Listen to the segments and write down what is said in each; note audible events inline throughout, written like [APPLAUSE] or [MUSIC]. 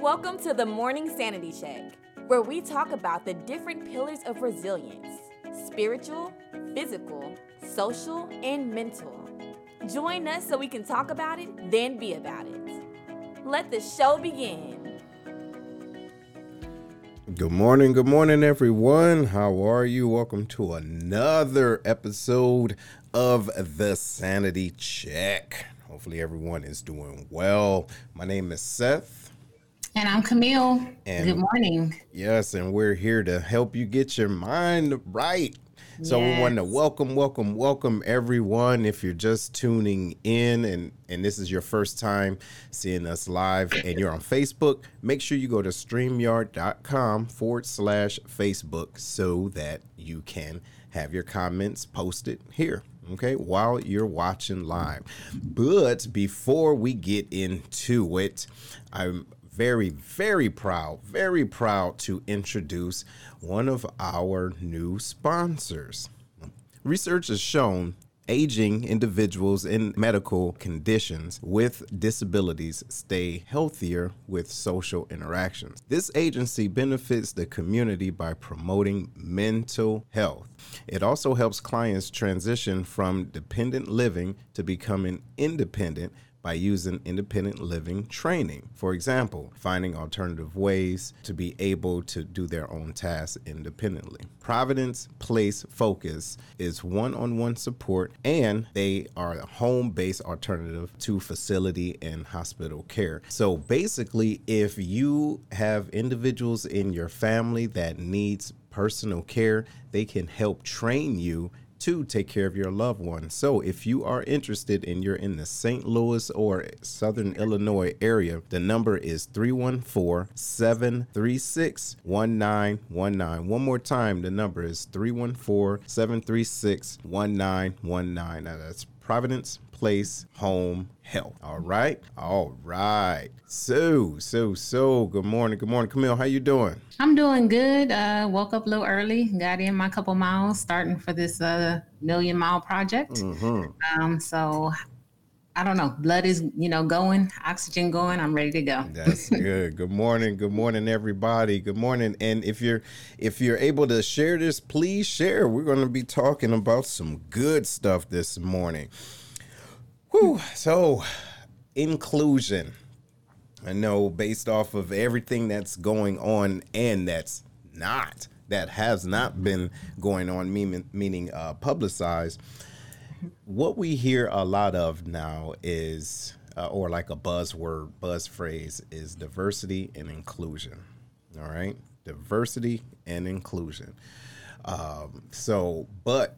Welcome to the Morning Sanity Check, where we talk about the different pillars of resilience spiritual, physical, social, and mental. Join us so we can talk about it, then be about it. Let the show begin. Good morning, good morning, everyone. How are you? Welcome to another episode of the Sanity Check. Hopefully, everyone is doing well. My name is Seth. And I'm Camille. And Good morning. Yes, and we're here to help you get your mind right. So yes. we want to welcome, welcome, welcome everyone. If you're just tuning in and and this is your first time seeing us live and you're on Facebook, make sure you go to streamyard.com forward slash Facebook so that you can have your comments posted here okay, while you're watching live. But before we get into it, I'm very, very proud, very proud to introduce one of our new sponsors. Research has shown aging individuals in medical conditions with disabilities stay healthier with social interactions. This agency benefits the community by promoting mental health. It also helps clients transition from dependent living to becoming independent by using independent living training. For example, finding alternative ways to be able to do their own tasks independently. Provident Place Focus is one on one support, and they are a home based alternative to facility and hospital care. So basically, if you have individuals in your family that needs personal care, they can help train you to take care of your loved one. So if you are interested and you're in the St. Louis or Southern Illinois area, the number is 314 736 1919. One more time, the number is 314 736 1919. Now, That's Provident Place Home Health. All right. All right. So, so, so good morning. Good morning, Camille. How you doing? I'm doing good. Uh, woke up a little early, got in my couple miles, starting for this uh, million mile project. Mm-hmm. Um, so I don't know. Blood is, you know, going, oxygen going. I'm ready to go. That's [LAUGHS] good. good morning. Good morning, everybody. Good morning. And if you're if you're able to share this, please share. We're going to be talking about some good stuff this morning. Whew. So, inclusion. I know based off of everything that's going on and that's not, that has not been going on, meaning, meaning uh, publicized. What we hear a lot of now is, uh, or like a buzzword, buzz phrase, is diversity and inclusion. All right, diversity and inclusion. Um, so, but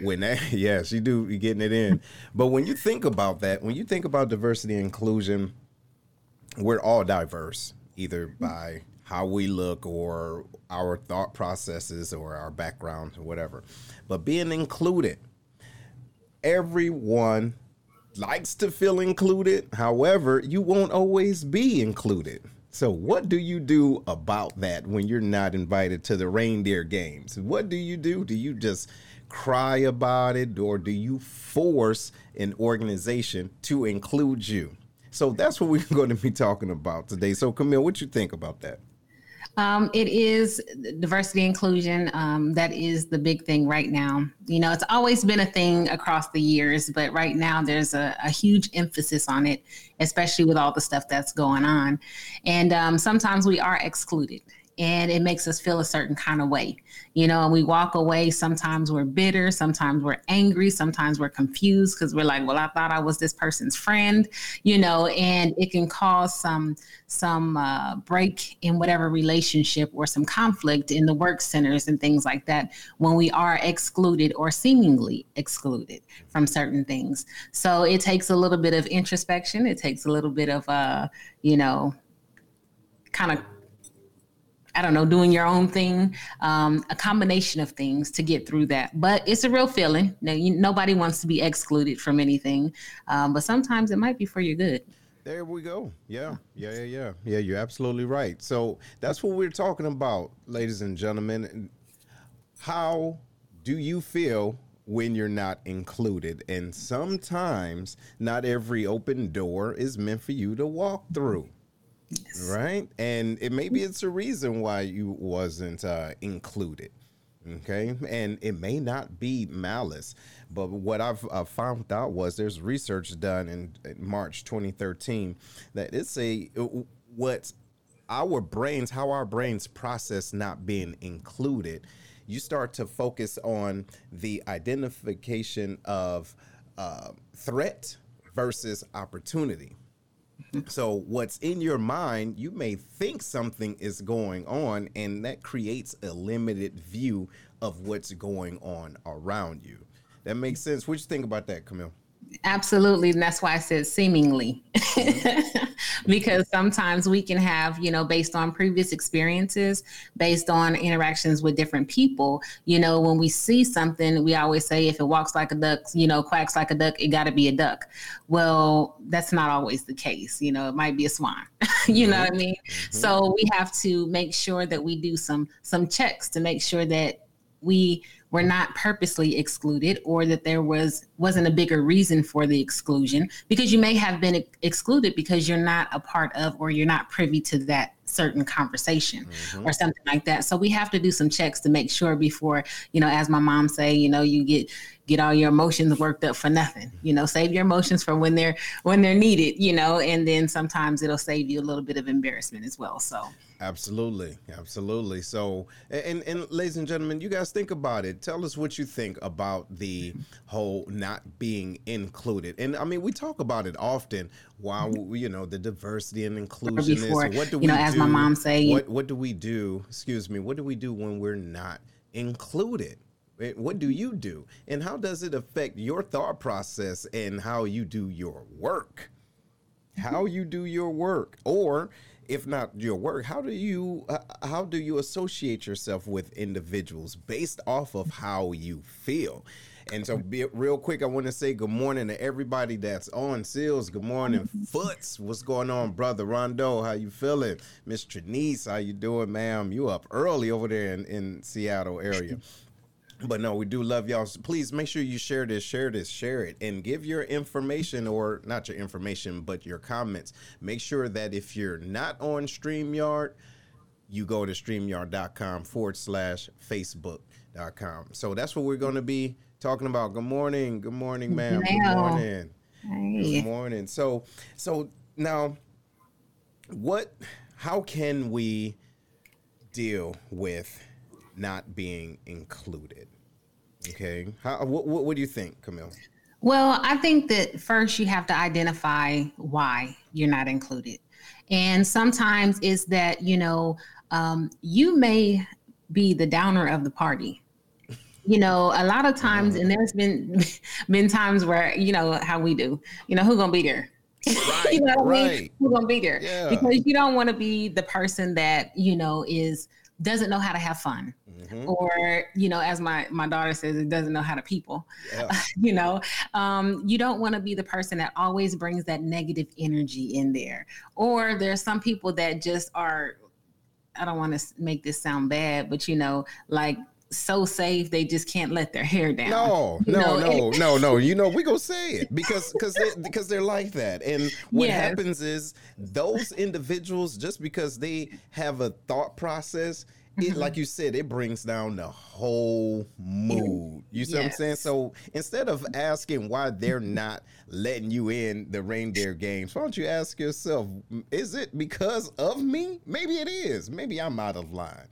when that [LAUGHS] yes you do you getting it in but when you think about that when you think about diversity and inclusion we're all diverse either by how we look or our thought processes or our background or whatever but being included everyone likes to feel included however you won't always be included so what do you do about that when you're not invited to the reindeer games what do you do do you just cry about it or do you force an organization to include you? So that's what we're [LAUGHS] going to be talking about today. So, Camille, what you think about that? Um, it is diversity inclusion. Um, that is the big thing right now. You know, it's always been a thing across the years, but right now there's a, a huge emphasis on it, especially with all the stuff that's going on. And um, sometimes we are excluded and it makes us feel a certain kind of way. You know, and we walk away. Sometimes we're bitter, sometimes we're angry, sometimes we're confused because we're like, well, I thought I was this person's friend, you know, and it can cause some some uh, break in whatever relationship or some conflict in the work centers and things like that when we are excluded or seemingly excluded from certain things. So it takes a little bit of introspection. It takes a little bit of, uh, you know, kind of I don't know, doing your own thing, um, a combination of things to get through that. But it's a real feeling. You, nobody wants to be excluded from anything, um, but sometimes it might be for your good. There we go. Yeah, yeah, yeah, yeah. Yeah, you're absolutely right. So that's what we're talking about, ladies and gentlemen. How do you feel when you're not included? And sometimes not every open door is meant for you to walk through. Yes. Right? And it maybe it's a reason why you wasn't uh, included. Okay. And it may not be malice. But what I've uh, found out was there's research done in, in March 2013 that it's a what our brains, how our brains process not being included. You start to focus on the identification of uh, threat versus opportunity. So, what's in your mind, you may think something is going on, and that creates a limited view of what's going on around you. That makes sense. What you think about that, Camille? Absolutely. And that's why I said seemingly. [LAUGHS] because sometimes we can have, you know, based on previous experiences, based on interactions with different people, you know, when we see something, we always say if it walks like a duck, you know, quacks like a duck, it got to be a duck. Well, that's not always the case. You know, it might be a swan. [LAUGHS] you know what I mean? Mm-hmm. So we have to make sure that we do some some checks to make sure that we were not purposely excluded or that there was wasn't a bigger reason for the exclusion because you may have been excluded because you're not a part of or you're not privy to that certain conversation mm-hmm. or something like that so we have to do some checks to make sure before you know as my mom say you know you get get all your emotions worked up for nothing you know save your emotions for when they're when they're needed you know and then sometimes it'll save you a little bit of embarrassment as well so Absolutely, absolutely. So, and and ladies and gentlemen, you guys think about it. Tell us what you think about the whole not being included. And I mean, we talk about it often. While we, you know the diversity and inclusion Before, is, what do you we know? Do? As my mom say, what what do we do? Excuse me. What do we do when we're not included? Eh, what do you do, and how does it affect your thought process and how you do your work? How mm-hmm. you do your work, or if not your work how do you uh, how do you associate yourself with individuals based off of how you feel? And so be, real quick i want to say good morning to everybody that's on seals. Good morning foots what's going on brother rondo? How you feeling? Miss trinice how you doing ma'am? You up early over there in, in seattle area but no, we do love y'all. So please make sure you share this, share this, share it, and give your information or not your information, but your comments. Make sure that if you're not on StreamYard, you go to streamyard.com forward slash Facebook.com. So that's what we're going to be talking about. Good morning. Good morning, ma'am. Good morning. Hey. Good morning. So, so now, what, how can we deal with not being included. Okay. How, what, what, what do you think, Camille? Well, I think that first you have to identify why you're not included. And sometimes it's that, you know, um, you may be the downer of the party. You know, a lot of times, and there's been [LAUGHS] been times where, you know, how we do, you know, who's gonna be there? [LAUGHS] Right, you know what right. I mean? Who's gonna be there? Yeah. Because you don't want to be the person that, you know, is doesn't know how to have fun mm-hmm. or you know as my my daughter says it doesn't know how to people yeah. [LAUGHS] you know um, you don't want to be the person that always brings that negative energy in there or there's some people that just are i don't want to make this sound bad but you know like so safe they just can't let their hair down. No, [LAUGHS] no, no, no, no. You know we gonna say it because because they, [LAUGHS] because they're like that. And what yes. happens is those individuals just because they have a thought process. It, mm-hmm. like you said, it brings down the whole mood. You see yes. what I'm saying? So instead of asking why they're not letting you in the reindeer games, why don't you ask yourself, is it because of me? Maybe it is. Maybe I'm out of line.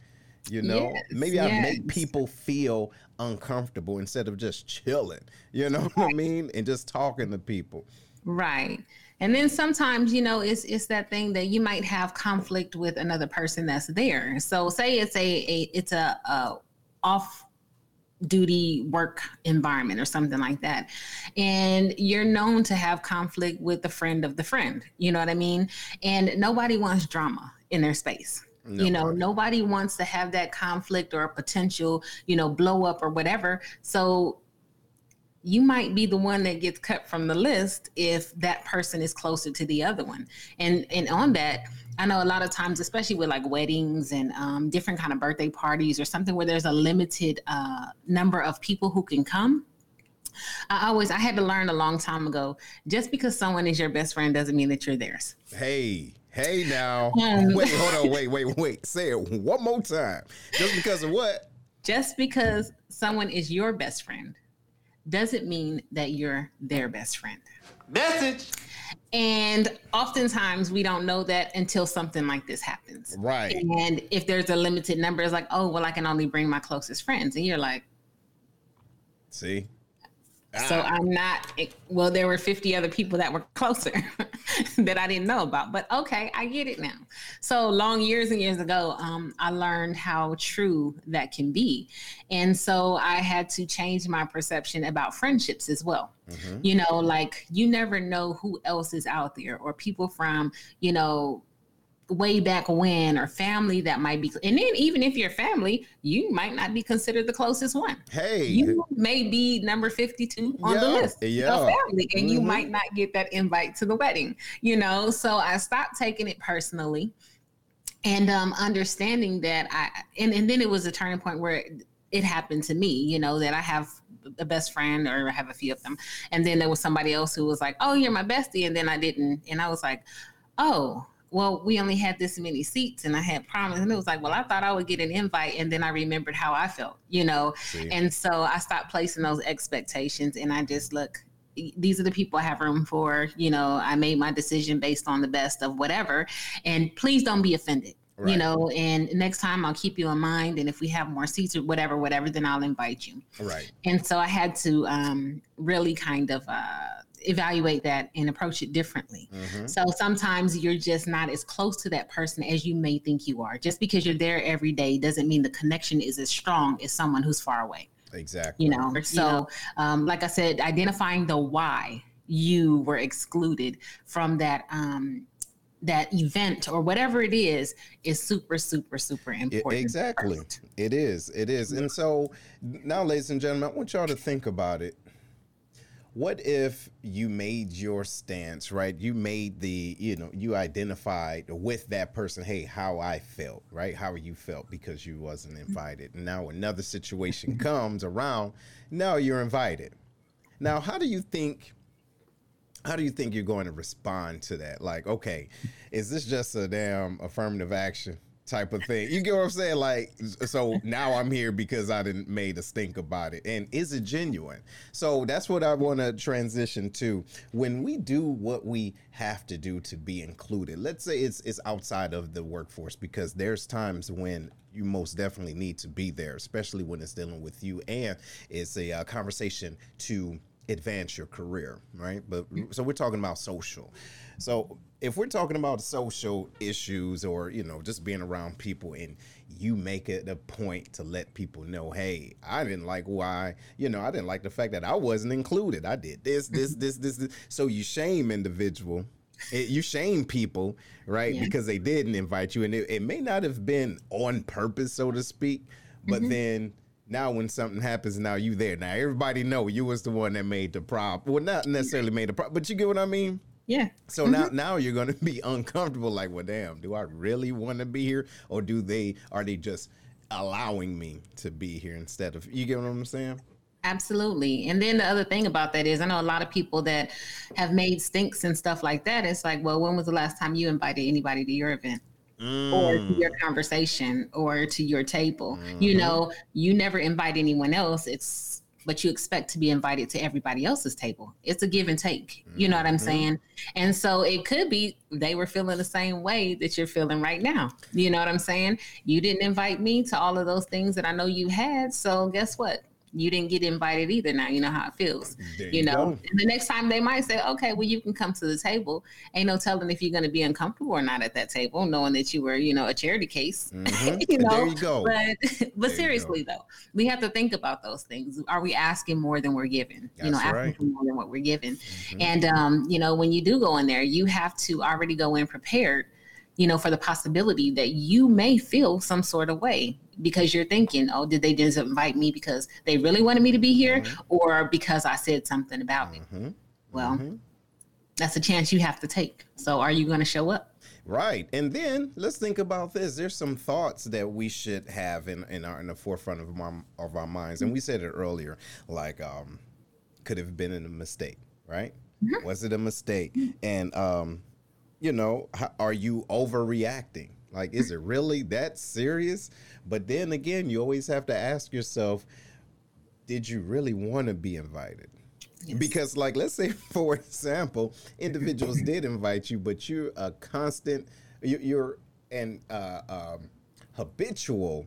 You know, yes, maybe yes. I make people feel uncomfortable instead of just chilling. You know what I mean? And just talking to people. Right. And then sometimes, you know, it's it's that thing that you might have conflict with another person that's there. So say it's a, a it's a, a off duty work environment or something like that. And you're known to have conflict with the friend of the friend. You know what I mean? And nobody wants drama in their space. Nobody. You know, nobody wants to have that conflict or a potential, you know, blow up or whatever. So you might be the one that gets cut from the list if that person is closer to the other one. And and on that, I know a lot of times, especially with like weddings and um, different kind of birthday parties or something where there's a limited uh, number of people who can come. I always I had to learn a long time ago. Just because someone is your best friend doesn't mean that you're theirs. Hey, Hey now. Um, wait, hold on. [LAUGHS] Wait, wait, wait. Say it one more time. Just because of what? Just because someone is your best friend doesn't mean that you're their best friend. Message. And oftentimes we don't know that until something like this happens. Right. And if there's a limited number, it's like, oh, well, I can only bring my closest friends. And you're like, see, so ah. I'm not, well, there were 50 other people that were [LAUGHS] closer that I didn't know about, but okay, I get it now. So long years and years ago, um, I learned how true that can be. And so I had to change my perception about friendships as well. Mm-hmm. You know, like you never know who else is out there or people from, you know, way back when or family that might be and then even if you're family you might not be considered the closest one hey you may be number 52 on yeah, the list yeah. of family and mm-hmm. you might not get that invite to the wedding you know so i stopped taking it personally and um understanding that i and, and then it was a turning point where it, it happened to me, you know, that I have a best friend or I have a few of them. And then there was somebody else who was like, Oh, you're my bestie. And then I didn't. And I was like, Oh, well, we only had this many seats and I had promised. And it was like, well, I thought I would get an invite. And then I remembered how I felt, you know? See. And so I stopped placing those expectations and I just look, these are the people I have room for. You know, I made my decision based on the best of whatever. And please don't be offended. Right. You know, and next time I'll keep you in mind. And if we have more seats or whatever, whatever, then I'll invite you. Right. And so I had to um, really kind of uh, evaluate that and approach it differently. Mm-hmm. So sometimes you're just not as close to that person as you may think you are. Just because you're there every day doesn't mean the connection is as strong as someone who's far away. Exactly. You know, so um, like I said, identifying the why you were excluded from that um, that event or whatever it is is super super super important exactly it is it is and so now ladies and gentlemen i want y'all to think about it what if you made your stance right? You made the you know you identified with that person hey how i felt right? How you felt because you wasn't invited. And now another situation [LAUGHS] comes around. Now you're invited. Now how do you think how do you think you're going to respond to that? Like okay is this just a damn affirmative action type of thing. You get what I'm saying? Like, so now I'm here because I didn't made a stink about it. And is it genuine? So that's what I want to transition to. When we do what we have to do to be included, let's say it's it's outside of the workforce because there's times when you most definitely need to be there, especially when it's dealing with you and it's a uh, conversation to advance your career, right? But so we're talking about social. So if we're talking about social issues or you know just being around people and you make it a point to let people know hey i didn't like why you know i didn't like the fact that i wasn't included. I did this this [LAUGHS] this this, this. so you shame individual. It, you shame people right? Yeah. because they didn't invite you. And it, it, may not have been on purpose so to speak but mm-hmm. then now when something happens now you there. Now everybody know you was the one that made the problem well not necessarily made the problem but you get what i mean yeah. So mm-hmm. now now you're going to be uncomfortable like, well damn, do I really want to be here or do they are they just allowing me to be here instead of you get what I'm saying? Absolutely. And then the other thing about that is I know a lot of people that have made stinks and stuff like that. It's like, well, when was the last time you invited anybody to your event? Mm. Or to your mm. conversation or to your table. Mm-hmm. You know, you never invite anyone else. It's but you expect to be invited to everybody else's table. It's a give and take. You know what I'm mm-hmm. saying? And so it could be they were feeling the same way that you're feeling right now. You know what I'm saying? You didn't invite me to all of those things that I know you had. So guess what? You didn't get invited either. Now you know how it feels. There you, you know, and the next time they might say, "Okay, well, you can come to the table." Ain't no telling if you're going to be uncomfortable or not at that table, knowing that you were, you know, a charity case. [LAUGHS] Mm-hmm. you know, there you go. But [LAUGHS] but there seriously though, we have to think about those things. Are we asking more than we're given? That's you know, asking right. for more than what we're given. Mm-hmm. And um, you know, when you do go in there, you have to already go in prepared you know, for the possibility that you may feel some sort of way because you're thinking, oh, did they just invite me because they really wanted me to be here mm-hmm. or because I said something about it? Mm-hmm. Well, mm-hmm. that's a chance you have to take. So are you going to show up? Right. And then let's think about this. There's some thoughts that we should have in, in our in the forefront of our of our minds. And we said it earlier, like um could have been a mistake, right? Mm-hmm. Was it a mistake? And um you know, are you overreacting? Like, is it really that serious? But then again, you always have to ask yourself, did you really want to be invited? Yes. Because, like, let's say, [LAUGHS] for example, individuals [LAUGHS] did invite you, but you're a constant, you're an uh, um, habitual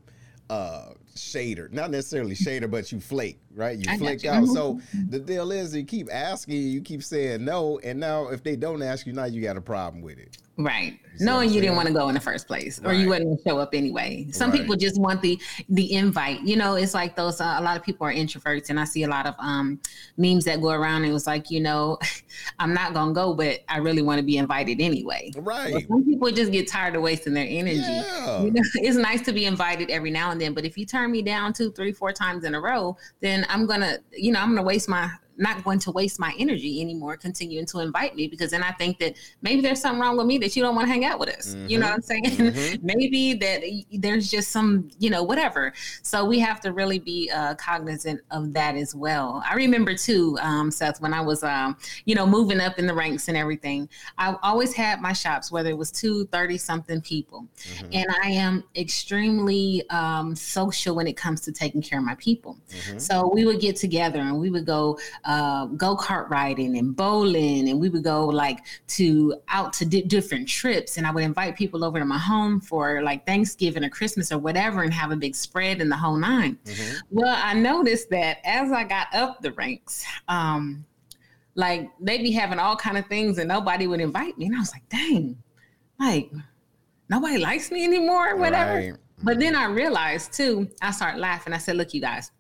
uh shader not necessarily shader but you flake right you I flake you. out mm-hmm. so the deal is you keep asking you keep saying no and now if they don't ask you now you got a problem with it Right. Knowing you didn't want to go in the first place, or you wouldn't show up anyway. Some right. people just want the the invite. You know, it's like those. Uh, a lot of people are introverts, and I see a lot of um, memes that go around. And it was like, you know, [LAUGHS] I'm not gonna go, but I really want to be invited anyway. Right. So some people just get tired of wasting their energy. Yeah. You know, [LAUGHS] it's nice to be invited every now and then, but if you turn me down two, three, four times in a row, then I'm gonna, you know, I'm gonna waste my not going to waste my energy anymore continuing to invite me because then I think that maybe there's something wrong with me that you don't want to hang out with us. Mm-hmm. You know mm-hmm. what I'm saying? Mm-hmm. [LAUGHS] maybe that there's just some, you know, whatever. So we have to really be uh, cognizant of that as well. I remember too, um, Seth, when I was, um, you know, moving up in the ranks and everything, I always had my shops, whether it was two, 30 something people. Mm-hmm. And I am extremely um, social when it comes to taking care of my people. Mm-hmm. So we would get together and we would go uh, go kart riding and bowling, and we would go like to out to di- different trips. And I would invite people over to my home for like Thanksgiving or Christmas or whatever, and have a big spread in the whole 9 mm-hmm. Well, I noticed that as I got up the ranks, um, like they'd be having all kind of things, and nobody would invite me, and I was like, dang, like nobody likes me anymore, whatever. Right. But then I realized too, I started laughing. I said, look, you guys,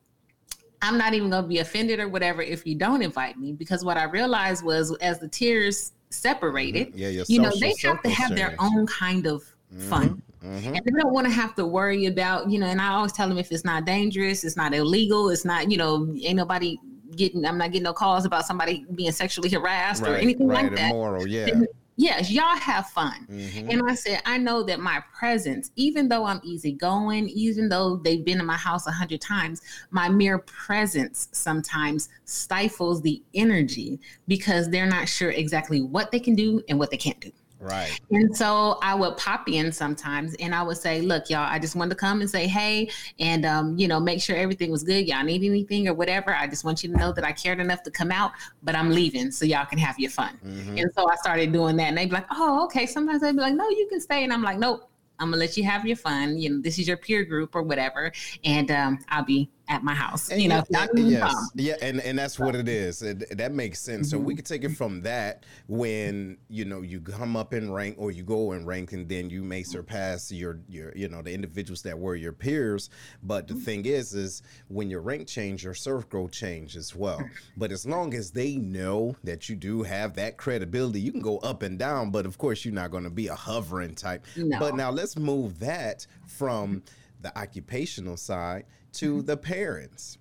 I'm not even going to be offended or whatever if you don't invite me because what I realized was as the tiers separated, mm-hmm. yeah, you know, they have to have their own kind of mm-hmm. fun. Mm-hmm. And they don't want to have to worry about, you know, and I always tell them if it's not dangerous, it's not illegal, it's not, you know, ain't nobody getting, I'm not getting no calls about somebody being sexually harassed right, or anything right, like that. Immoral, yeah yes, y'all have fun. Mm-hmm. And I said, I know that my presence, even though I'm easygoing, even though they've been in my house a hundred times, my mere presence sometimes stifles the energy because they're not sure exactly what they can do and what they can't do. Right. And so I would pop in sometimes and I would say, look, y'all, I just wanted to come and say, hey, and, um, you know, make sure everything was good. Y'all need anything or whatever. I just want you to know that I cared enough to come out, but I'm leaving so y'all can have your fun. Mm-hmm. And so I started doing that. And they'd be like, oh, okay. Sometimes they'd be like, no, you can stay. And I'm like, nope, I'm gonna let you have your fun. You know, this is your peer group or whatever, and um, I'll be at my house. And you know, yeah, yes, yeah, and and that's what it is. It, that makes sense. Mm-hmm. So we could take it from that when you know you come up in rank or you go in rank, and then you may surpass your your you know the individuals that were your peers. But the mm-hmm. thing is, is when your rank change, your circle change as well. But as long as they know that you do have that credibility, you can go up and down. But of course, you're not going to be a hovering type. No. But now let's move that from the occupational side to the parents.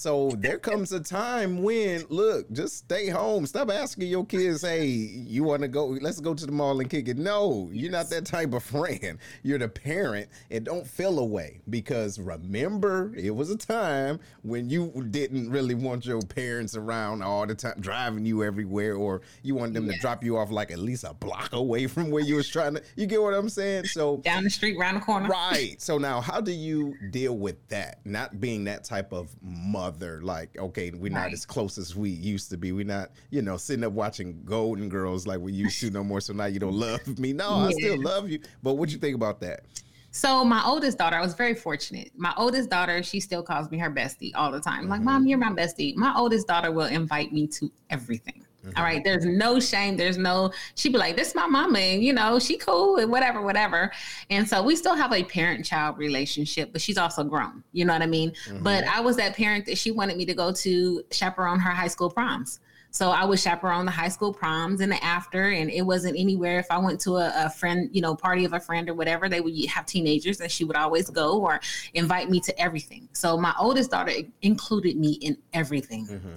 So there comes a time when, look, just stay home. Stop asking your kids, hey, you want to go? Let's go to the mall and kick it. No, you're not that type of friend. You're the parent, and don't feel away because remember, it was a time when you didn't really want your parents around all the time, driving you everywhere, or you want them yeah. to drop you off like at least a block away from where you was trying to. You get what I'm saying? So [LAUGHS] down the street, around the corner. Right. So now, how do you deal with that? Not being that type of mother mother. Like, okay, we're right. not as close as we used to be. We're not, you know, sitting up watching Golden Girls like we used to no more. So now you don't love me. No, yeah. I still love you. But what you think about that? So my oldest daughter, I was very fortunate. My oldest daughter, she still calls me her bestie all the time. Mm-hmm. Like, mom, you're my bestie. My oldest daughter will invite me to everything. Mm-hmm. All right. There's no shame. There's no, she'd be like, this is my mama. And, you know, she cool and whatever, whatever. And so we still have a parent child relationship, but she's also grown. You know what I mean? Mm-hmm. But I was that parent that she wanted me to go to chaperone her high school proms. So I would chaperone the high school proms and the after, and it wasn't anywhere. If I went to a, a, friend, you know, party of a friend or whatever, they would have teenagers and she would always go or invite me to everything. So my oldest daughter included me in everything. Mm-hmm.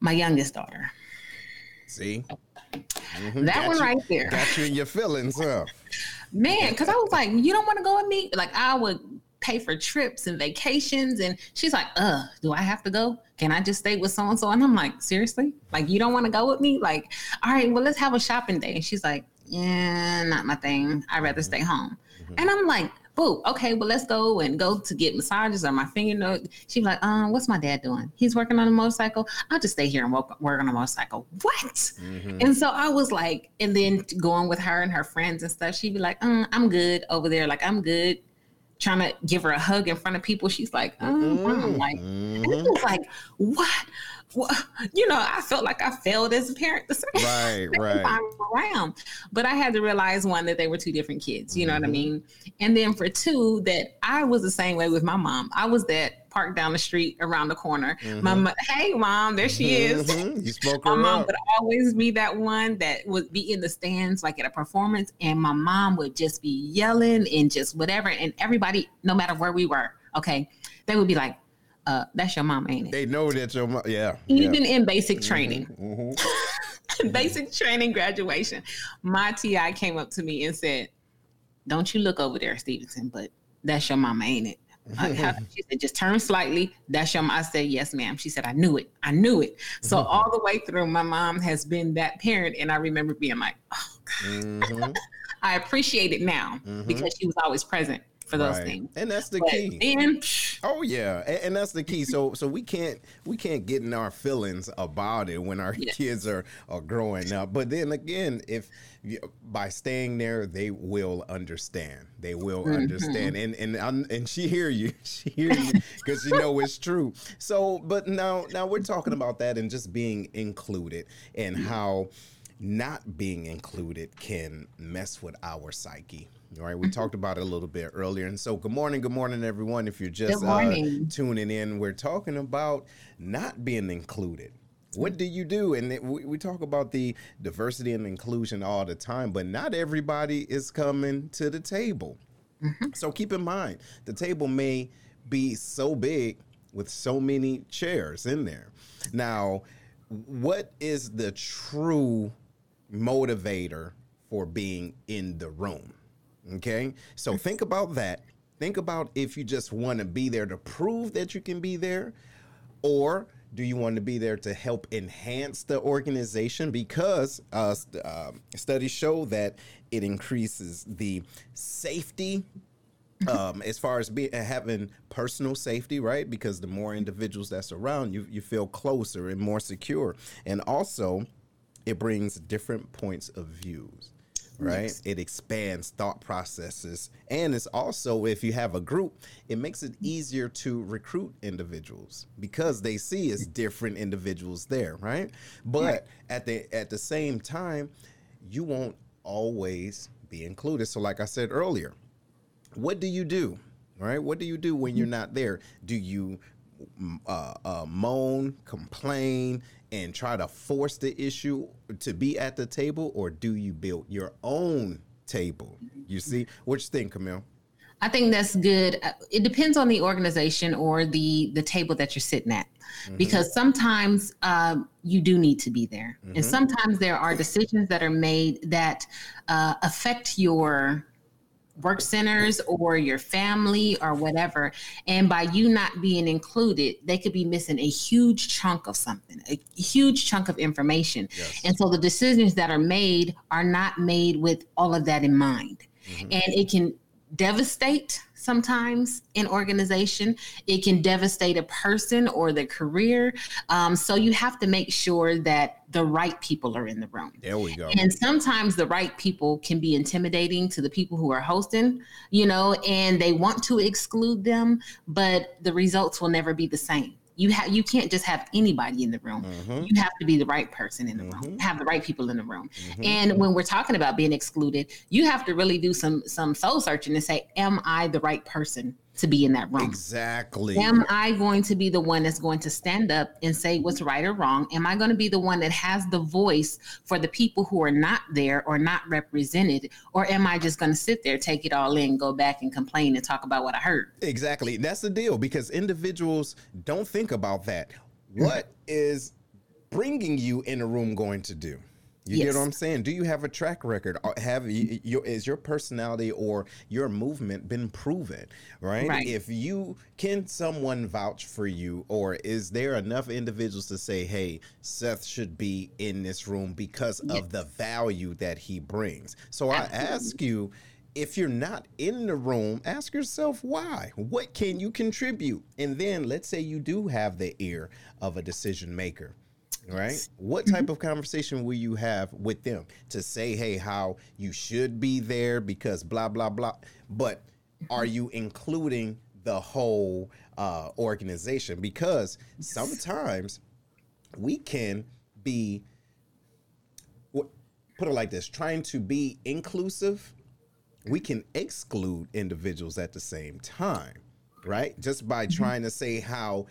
My youngest daughter, See? Mm-hmm. That got one you, right there. Got you in your feelings, huh? Man, because I was like, you don't want to go with me? Like, I would pay for trips and vacations. And she's like, uh, do I have to go? Can I just stay with so and so? And I'm like, seriously? Like, you don't want to go with me? Like, all right, well, let's have a shopping day. And she's like, yeah, not my thing. I'd rather stay home. Mm-hmm. And I'm like, boo, okay, well, let's go and go to get massages or my fingernail. She's like, um, what's my dad doing? He's working on a motorcycle. I'll just stay here and work, work on a motorcycle. What? Mm-hmm. And so I was like, and then going with her and her friends and stuff, she'd be like, um, I'm good over there. Like, I'm good trying to give her a hug in front of people. She's like, um, mm-hmm. I'm like, and it was like, what? Well, [LAUGHS] you know, I felt like I failed as a parent the same, right, [LAUGHS] right. time around. But I had to realize one that they were two different kids. You know mm-hmm. what I mm-hmm. mean? And then for two, that I was the same way with my mom. I was that park down the street around the corner. Mm-hmm. My mom, hey mom, there she is. Mm-hmm. You [LAUGHS] spoke my mom up. would always be that one that would be in the stands, like at a performance, and my mom would just be yelling and just whatever. And everybody, no matter where we were, okay, they would be like, uh, that's your mom, ain't it? They know that your mom, yeah. Even yeah. in basic mm-hmm, training, mm-hmm. [LAUGHS] basic training graduation, my TI came up to me and said, Don't you look over there, Stevenson, but that's your mama, ain't it? [LAUGHS] she said, just turn slightly. That's your mom. I said, yes, ma'am. She said, I knew it. I knew it. So mm-hmm. [LAUGHS] all the way through, my mom has been that parent. And I remember being like, oh, mm-hmm. I appreciate it now mm-hmm. because she was always present for those right. things. And that's the but key. Then, oh yeah, and, and, that's the key. So so we can't we can't get in our feelings about it when our yes. kids are are growing up. But then again, if by staying there, they will understand. They will mm-hmm. understand, and and and she hear you, [LAUGHS] she hear you because she know it's true. So, but now now we're talking about that and just being included and how not being included can mess with our psyche all right, we talked about it a little bit earlier. And so, good morning, good morning, everyone. If you're just uh, tuning in, we're talking about not being included. What do you do? And it, we, we talk about the diversity and inclusion all the time, but not everybody is coming to the table. Mm-hmm. So, keep in mind, the table may be so big with so many chairs in there. Now, what is the true motivator for being in the room? Okay. So think about that. Think about if you just want to be there to prove that you can be there, or do you want to be there to help enhance the organization? Because uh, uh, studies show that it increases the safety [LAUGHS] um, as far as be, having personal safety, right? Because the more individuals that's around you, you feel closer and more secure. And also, it brings different points of views right? Yes. It expands thought processes. And it's also, if you have a group, it makes it easier to recruit individuals because they see as different individuals there, right? But right. at the at the same time, you won't always be included. So like I said earlier, what do you do? Right? What do you do when you're not there? Do you uh, uh, moan, complain, and try to force the issue to be at the table, or do you build your own table? You see, what you think, Camille? I think that's good. Uh, it depends on the organization or the the table that you're sitting at, mm-hmm. because sometimes uh, you do need to be there, mm-hmm. and sometimes there are decisions that are made that uh, affect your work centers or your family or whatever. And by you not being included, they could be missing a huge chunk of something, a huge chunk of information. Yes. And so the decisions that are made are not made with all of that in mind. Mm-hmm. And it can devastate sometimes in organization it can devastate a person or their career. Um, so you have to make sure that the right people are in the room. There we go. And sometimes the right people can be intimidating to the people who are hosting you know and they want to exclude them but the results will never be the same you have you can't just have anybody in the room. Mm-hmm. You have to be the right person in the mm-hmm. room, have the right people in the room. Mm-hmm. And when we're talking about being excluded, you have to really do some some soul searching and say, Am I the right person to be in that room. Exactly. Am I going to be the one that's going to stand up and say what's right or wrong? Am I going to be the one that has the voice for the people who are not there or not represented? Or am I just going to sit there, take it all in, go back and complain and talk about what I heard? Exactly. That's the deal because individuals don't think about that. Mm-hmm. What is bringing you in a room going to do? You yes. get what I'm saying? Do you have a track record? Have you, your, is your personality or your movement been proven? Right? right? If you can someone vouch for you, or is there enough individuals to say, "Hey, Seth should be in this room because yes. of the value that he brings"? So Absolutely. I ask you. If you're not in the room, ask yourself why. What can you contribute? And then let's say you do have the ear of a decision maker right? What type mm-hmm. of conversation will you have with them to say, hey, how you should be there because blah, blah, blah. But are mm-hmm. you including the whole uh, organization? Because sometimes we can be, put it like this, trying to be inclusive, we can exclude individuals at the same time, right? Just by mm-hmm. trying to say how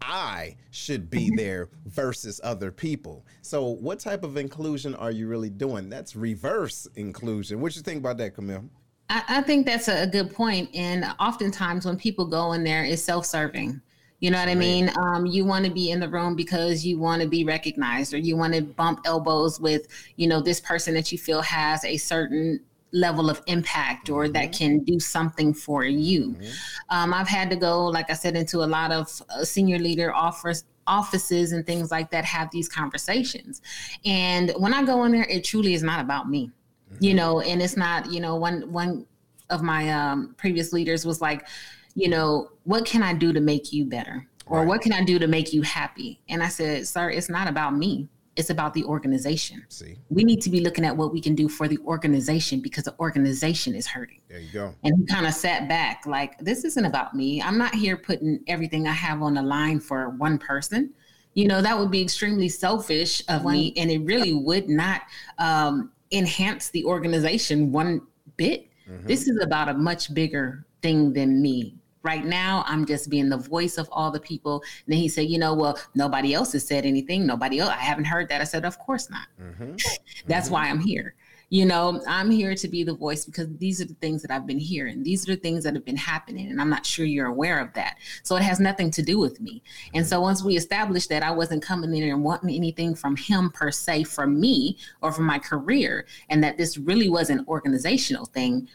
I should be there versus other people. So, what type of inclusion are you really doing? That's reverse inclusion. What you think about that, Camille? I, I think that's a, good point. And oftentimes, when people go in there, it's self-serving. You know what I mean? Um, you want to be in the room because you want to be recognized, or you want to bump elbows with, you know, this person that you feel has a certain level of impact or mm-hmm. that can do something for you. Mm-hmm. Um, I've had to go, like I said, into a lot of uh, senior leader offers offices and things like that have these conversations and when i go in there it truly is not about me mm-hmm. you know and it's not you know one one of my um, previous leaders was like you know what can i do to make you better or right. what can i do to make you happy and i said sir it's not about me it's about the organization. See, we need to be looking at what we can do for the organization because the organization is hurting. There you go. And he kind of sat back, like, this isn't about me. I'm not here putting everything I have on the line for one person. You know, that would be extremely selfish of one, me, and it really would not um, enhance the organization one bit. Mm-hmm. This is about a much bigger thing than me right now i'm just being the voice of all the people. And then he said you know well nobody else has said anything. Nobody else i haven't heard that. I said of course not. Mm-hmm. [LAUGHS] that's mm-hmm. why i'm here. You know i'm here to be the voice because these are the things that i've been hearing. These are the things that have been happening and i'm not sure you're aware of that. So it has nothing to do with me. And so once we established that i wasn't coming in and wanting anything from him per se from me or for my career and that this really was an organizational thing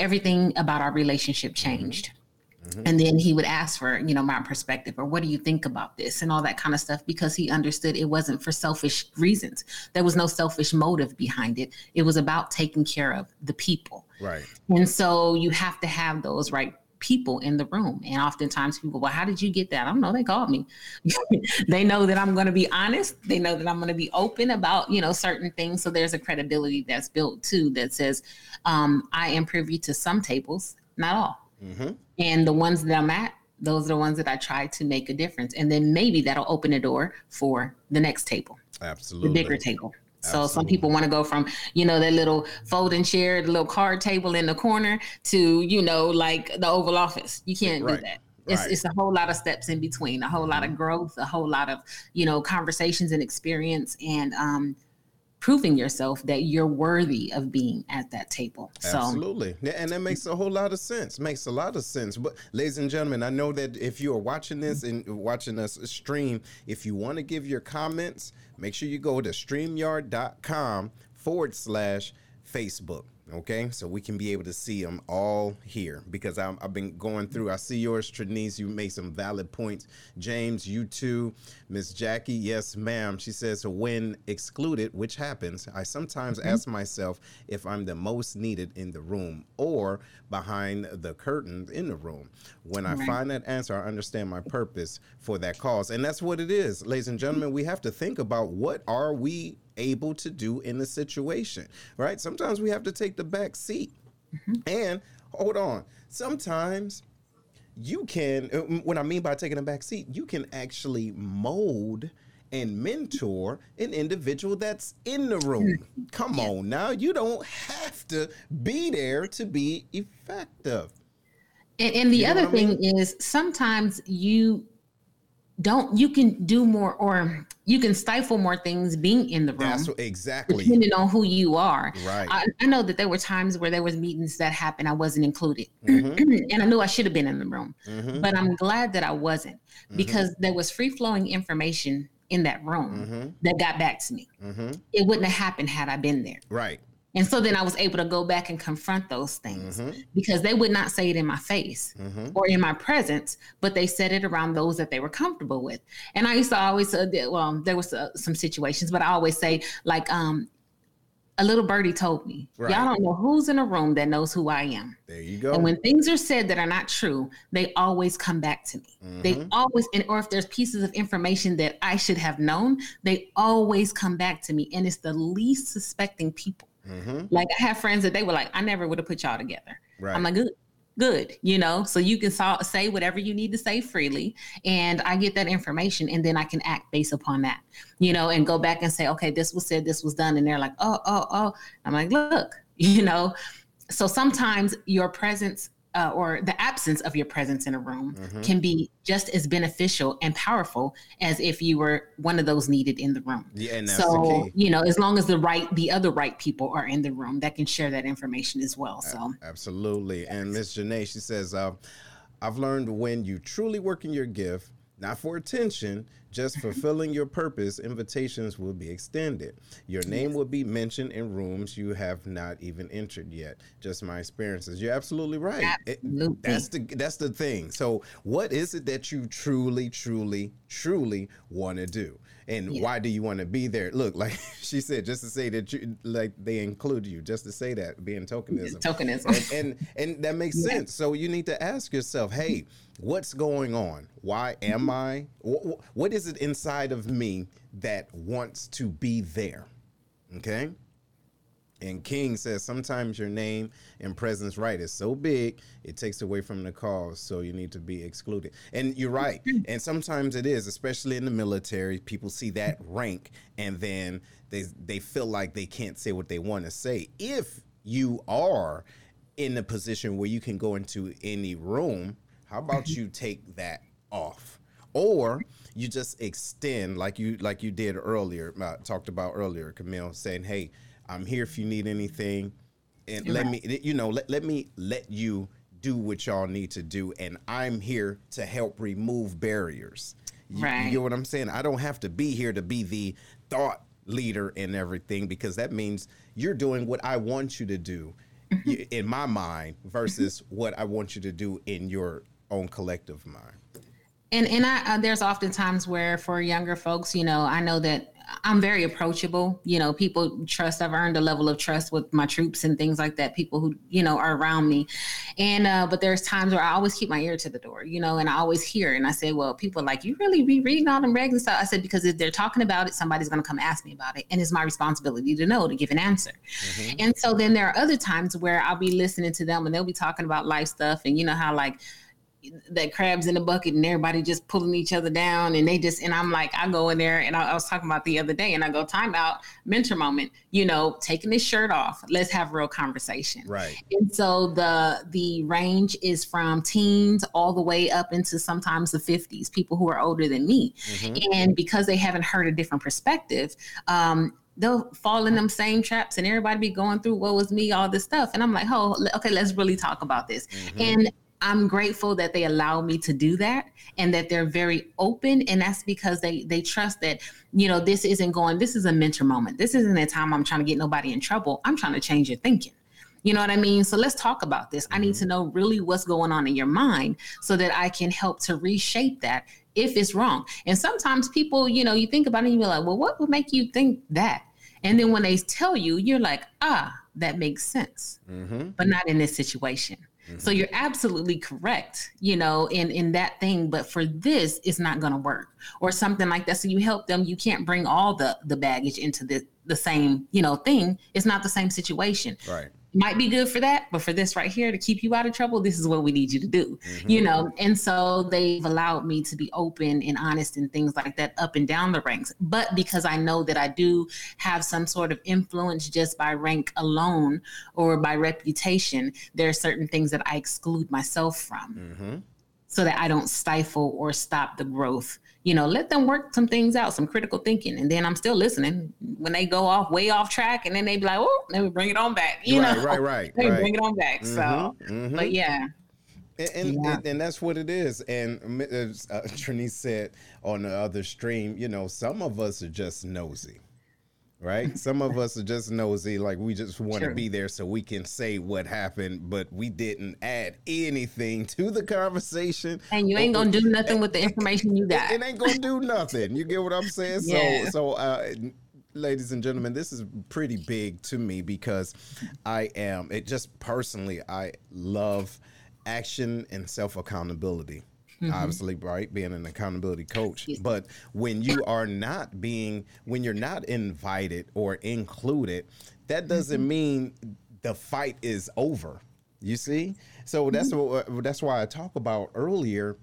everything about our relationship changed Mm-hmm. And then he would ask for, you know, my perspective or what do you think about this and all that kind of stuff because he understood it wasn't for selfish reasons. There was no selfish motive behind it. It was about taking care of the people. Right. And so you have to have those right people in the room. And oftentimes people, well, how did you get that? I don't know. They called me. [LAUGHS] they know that I'm going to be honest. They know that I'm going to be open about, you know, certain things. So there's a credibility that's built too that says, um, I am privy to some tables, not all. Mm-hmm. And the ones that I'm at, those are the ones that I try to make a difference. And then maybe that'll open a door for the next table. Absolutely. The bigger table. So some people want to go from, you know, that little folding chair, the little card table in the corner to, you know, like the Oval Office. You can't right. do that. It's, right. it's a whole lot of steps in between, a whole lot of mm-hmm. growth, a whole lot of, you know, conversations and experience. And um, proving yourself that you're worthy of being at that table. So. Absolutely. And that makes a whole lot of sense. Makes a lot of sense. But ladies and gentlemen, I know that if you are watching this and watching us stream, if you want to give your comments, make sure you go to streamyard.com forward slash Facebook okay? So we can be able to see them all here because i have been going through i see yours Trinice you made some valid points. James you too. Miss jackie yes ma'am. She says when excluded which happens i sometimes mm-hmm. ask myself if i'm the most needed in the room or behind the curtain in the room. When i find that answer i understand my purpose for that cause. And that's what it is. Ladies and gentlemen we have to think about what are we able to do in the situation, right? Sometimes we have to take the back seat. Mm-hmm. And hold on, sometimes you can, uh, what I mean by taking a back seat, you can actually mold and mentor an individual that's in the room. Come on now, you don't have to be there to be effective. And, and the you other thing mean? is sometimes you don't you can do more or you can stifle more things being in the room. That's exactly. Depending on who you are. Right. I, I, know that there were times where there was meetings that happened. I wasn't included. Mm-hmm. [CLEARS THROAT] and I knew I should have been in the room. Mm-hmm. But I'm glad that I wasn't mm-hmm. because there was free flowing information in that room Mm-hmm. that got back to me. It wouldn't have happened had I been there. Right. And so then I was able to go back and confront those things Mm-hmm. because they would not say it in my face or in my presence, but they said it around those that they were comfortable with. And I used to always, uh, well, there was uh, some situations, but I always say, like, um, a little birdie told me, Right. y'all don't know who's in a room that knows who I am. There you go. And when things are said that are not true, they always come back to me. They Mm-hmm. always, and or if there's pieces of information that I should have known, they always come back to me. And it's the least suspecting people. Mm-hmm. Like I have friends that they were like, I never would have put y'all together. Right. I'm like, good, good, you know, so you can so- say whatever you need to say freely. And I get that information and then I can act based upon that, you know, and go back and say, okay, this was said, this was done. And they're like, oh, oh, oh. I'm like, look, [LAUGHS] you know, so sometimes your presence uh, or the absence of your presence in a room Mm-hmm. can be just as beneficial and powerful as if you were one of those needed in the room. Yeah, and that's so the key. you know, as long as the right, the other right people are in the room that can share that information as well. So Absolutely. And Miss Janae, she says, uh, I've learned when you truly work in your gift, not for attention, just [LAUGHS] fulfilling your purpose, invitations will be extended. Your name will be mentioned in rooms you have not even entered yet. Just my experiences. You're absolutely right. It- that's the that's the thing. So, what is it that you truly, truly, truly want to do? And why do you want to be there? Look, like [LAUGHS] she said, just to say that you like they include you, just to say that being tokenism [LAUGHS] tokenism. and and, and that makes sense. So you need to ask yourself, hey, what's going on? Why am mm-hmm. I? wh- wh- what is it inside of me that wants to be there? Okay. And King says sometimes your name and presence right is so big it takes away from the cause, so you need to be excluded. And you're right. And sometimes it is, especially in the military. People see that rank and then they they feel like they can't say what they want to say. If you are in a position where you can go into any room, how about you take that off? Or you just extend like you like you did earlier, uh, talked about earlier, Camille, saying, "Hey, I'm here if you need anything, and let me, you know, let, let me let you do what y'all need to do, and I'm here to help remove barriers." You, you get what I'm saying? I don't have to be here to be the thought leader and everything because that means you're doing what I want you to do [LAUGHS] in my mind versus what I want you to do in your own collective mind. and and I uh, there's often times where for younger folks, you know, I know that I'm very approachable. You know, people trust. I've earned a level of trust with my troops and things like that. People who you know are around me, and uh, but there's times where I always keep my ear to the door. You know, and I always hear. And I say, well, people are like you really be reading all them regs and stuff. I said because if they're talking about it, somebody's going to come ask me about it, and it's my responsibility to know to give an answer. And so then there are other times where I'll be listening to them and they'll be talking about life stuff, and you know how like that crabs in the bucket and everybody just pulling each other down and they just and I'm like I go in there and I, I was talking about the other day and I go time out mentor moment you know taking this shirt off let's have a real conversation. Right. and so the the range is from teens all the way up into sometimes the 50s people who are older than me. And because they haven't heard a different perspective um they'll fall in them same traps and everybody be going through what was me all this stuff. And i'm like oh okay let's really talk about this. And i'm grateful that they allow me to do that and that they're very open and that's because they they trust that you know this isn't going this is a mentor moment this isn't a time i'm trying to get nobody in trouble i'm trying to change your thinking you know what I mean? So let's talk about this. I need to know really what's going on in your mind so that I can help to reshape that if it's wrong. And sometimes people, you know, you think about it and you're like, well, what would make you think that? And then when they tell you, you're like, ah, that makes sense, but not in this situation. So you're absolutely correct, you know, in in that thing. But for this, it's not going to work, or something like that. So you help them. You can't bring all the the baggage into the the same, you know, thing. It's not the same situation Right. Might be good for that, but for this right here to keep you out of trouble, this is what we need you to do. You mm-hmm. know, and so they've allowed me to be open and honest and things like that up and down the ranks. But because I know that I do have some sort of influence just by rank alone or by reputation, there are certain things that I exclude myself from mm-hmm. so that I don't stifle or stop the growth. You know, let them work some things out, some critical thinking, and then I'm still listening. When they go off way off track, and then they be like, "Oh, let me bring it on back." You Right, know, right, right, [LAUGHS] me right. bring it on back. So, mhm. but yeah, And and, yeah. and, and, that's what it is. And as uh, Trinice said on the other stream, you know, some of us are just nosy right? Some of us are just nosy, like we just want to be there so we can say what happened, but we didn't add anything to the conversation. And you ain't gonna do [LAUGHS] nothing with the information you got. It, it ain't gonna do nothing. You get what I'm saying? Yeah. So, so, uh, ladies and gentlemen, this is pretty big to me because I am. It just personally, I love action and self accountability. Mm-hmm. obviously, right? Being an accountability coach. But when you are not being, when you're not invited or included, that doesn't mm-hmm. mean the fight is over. You see? So that's mm-hmm. what that's why I talk about earlier.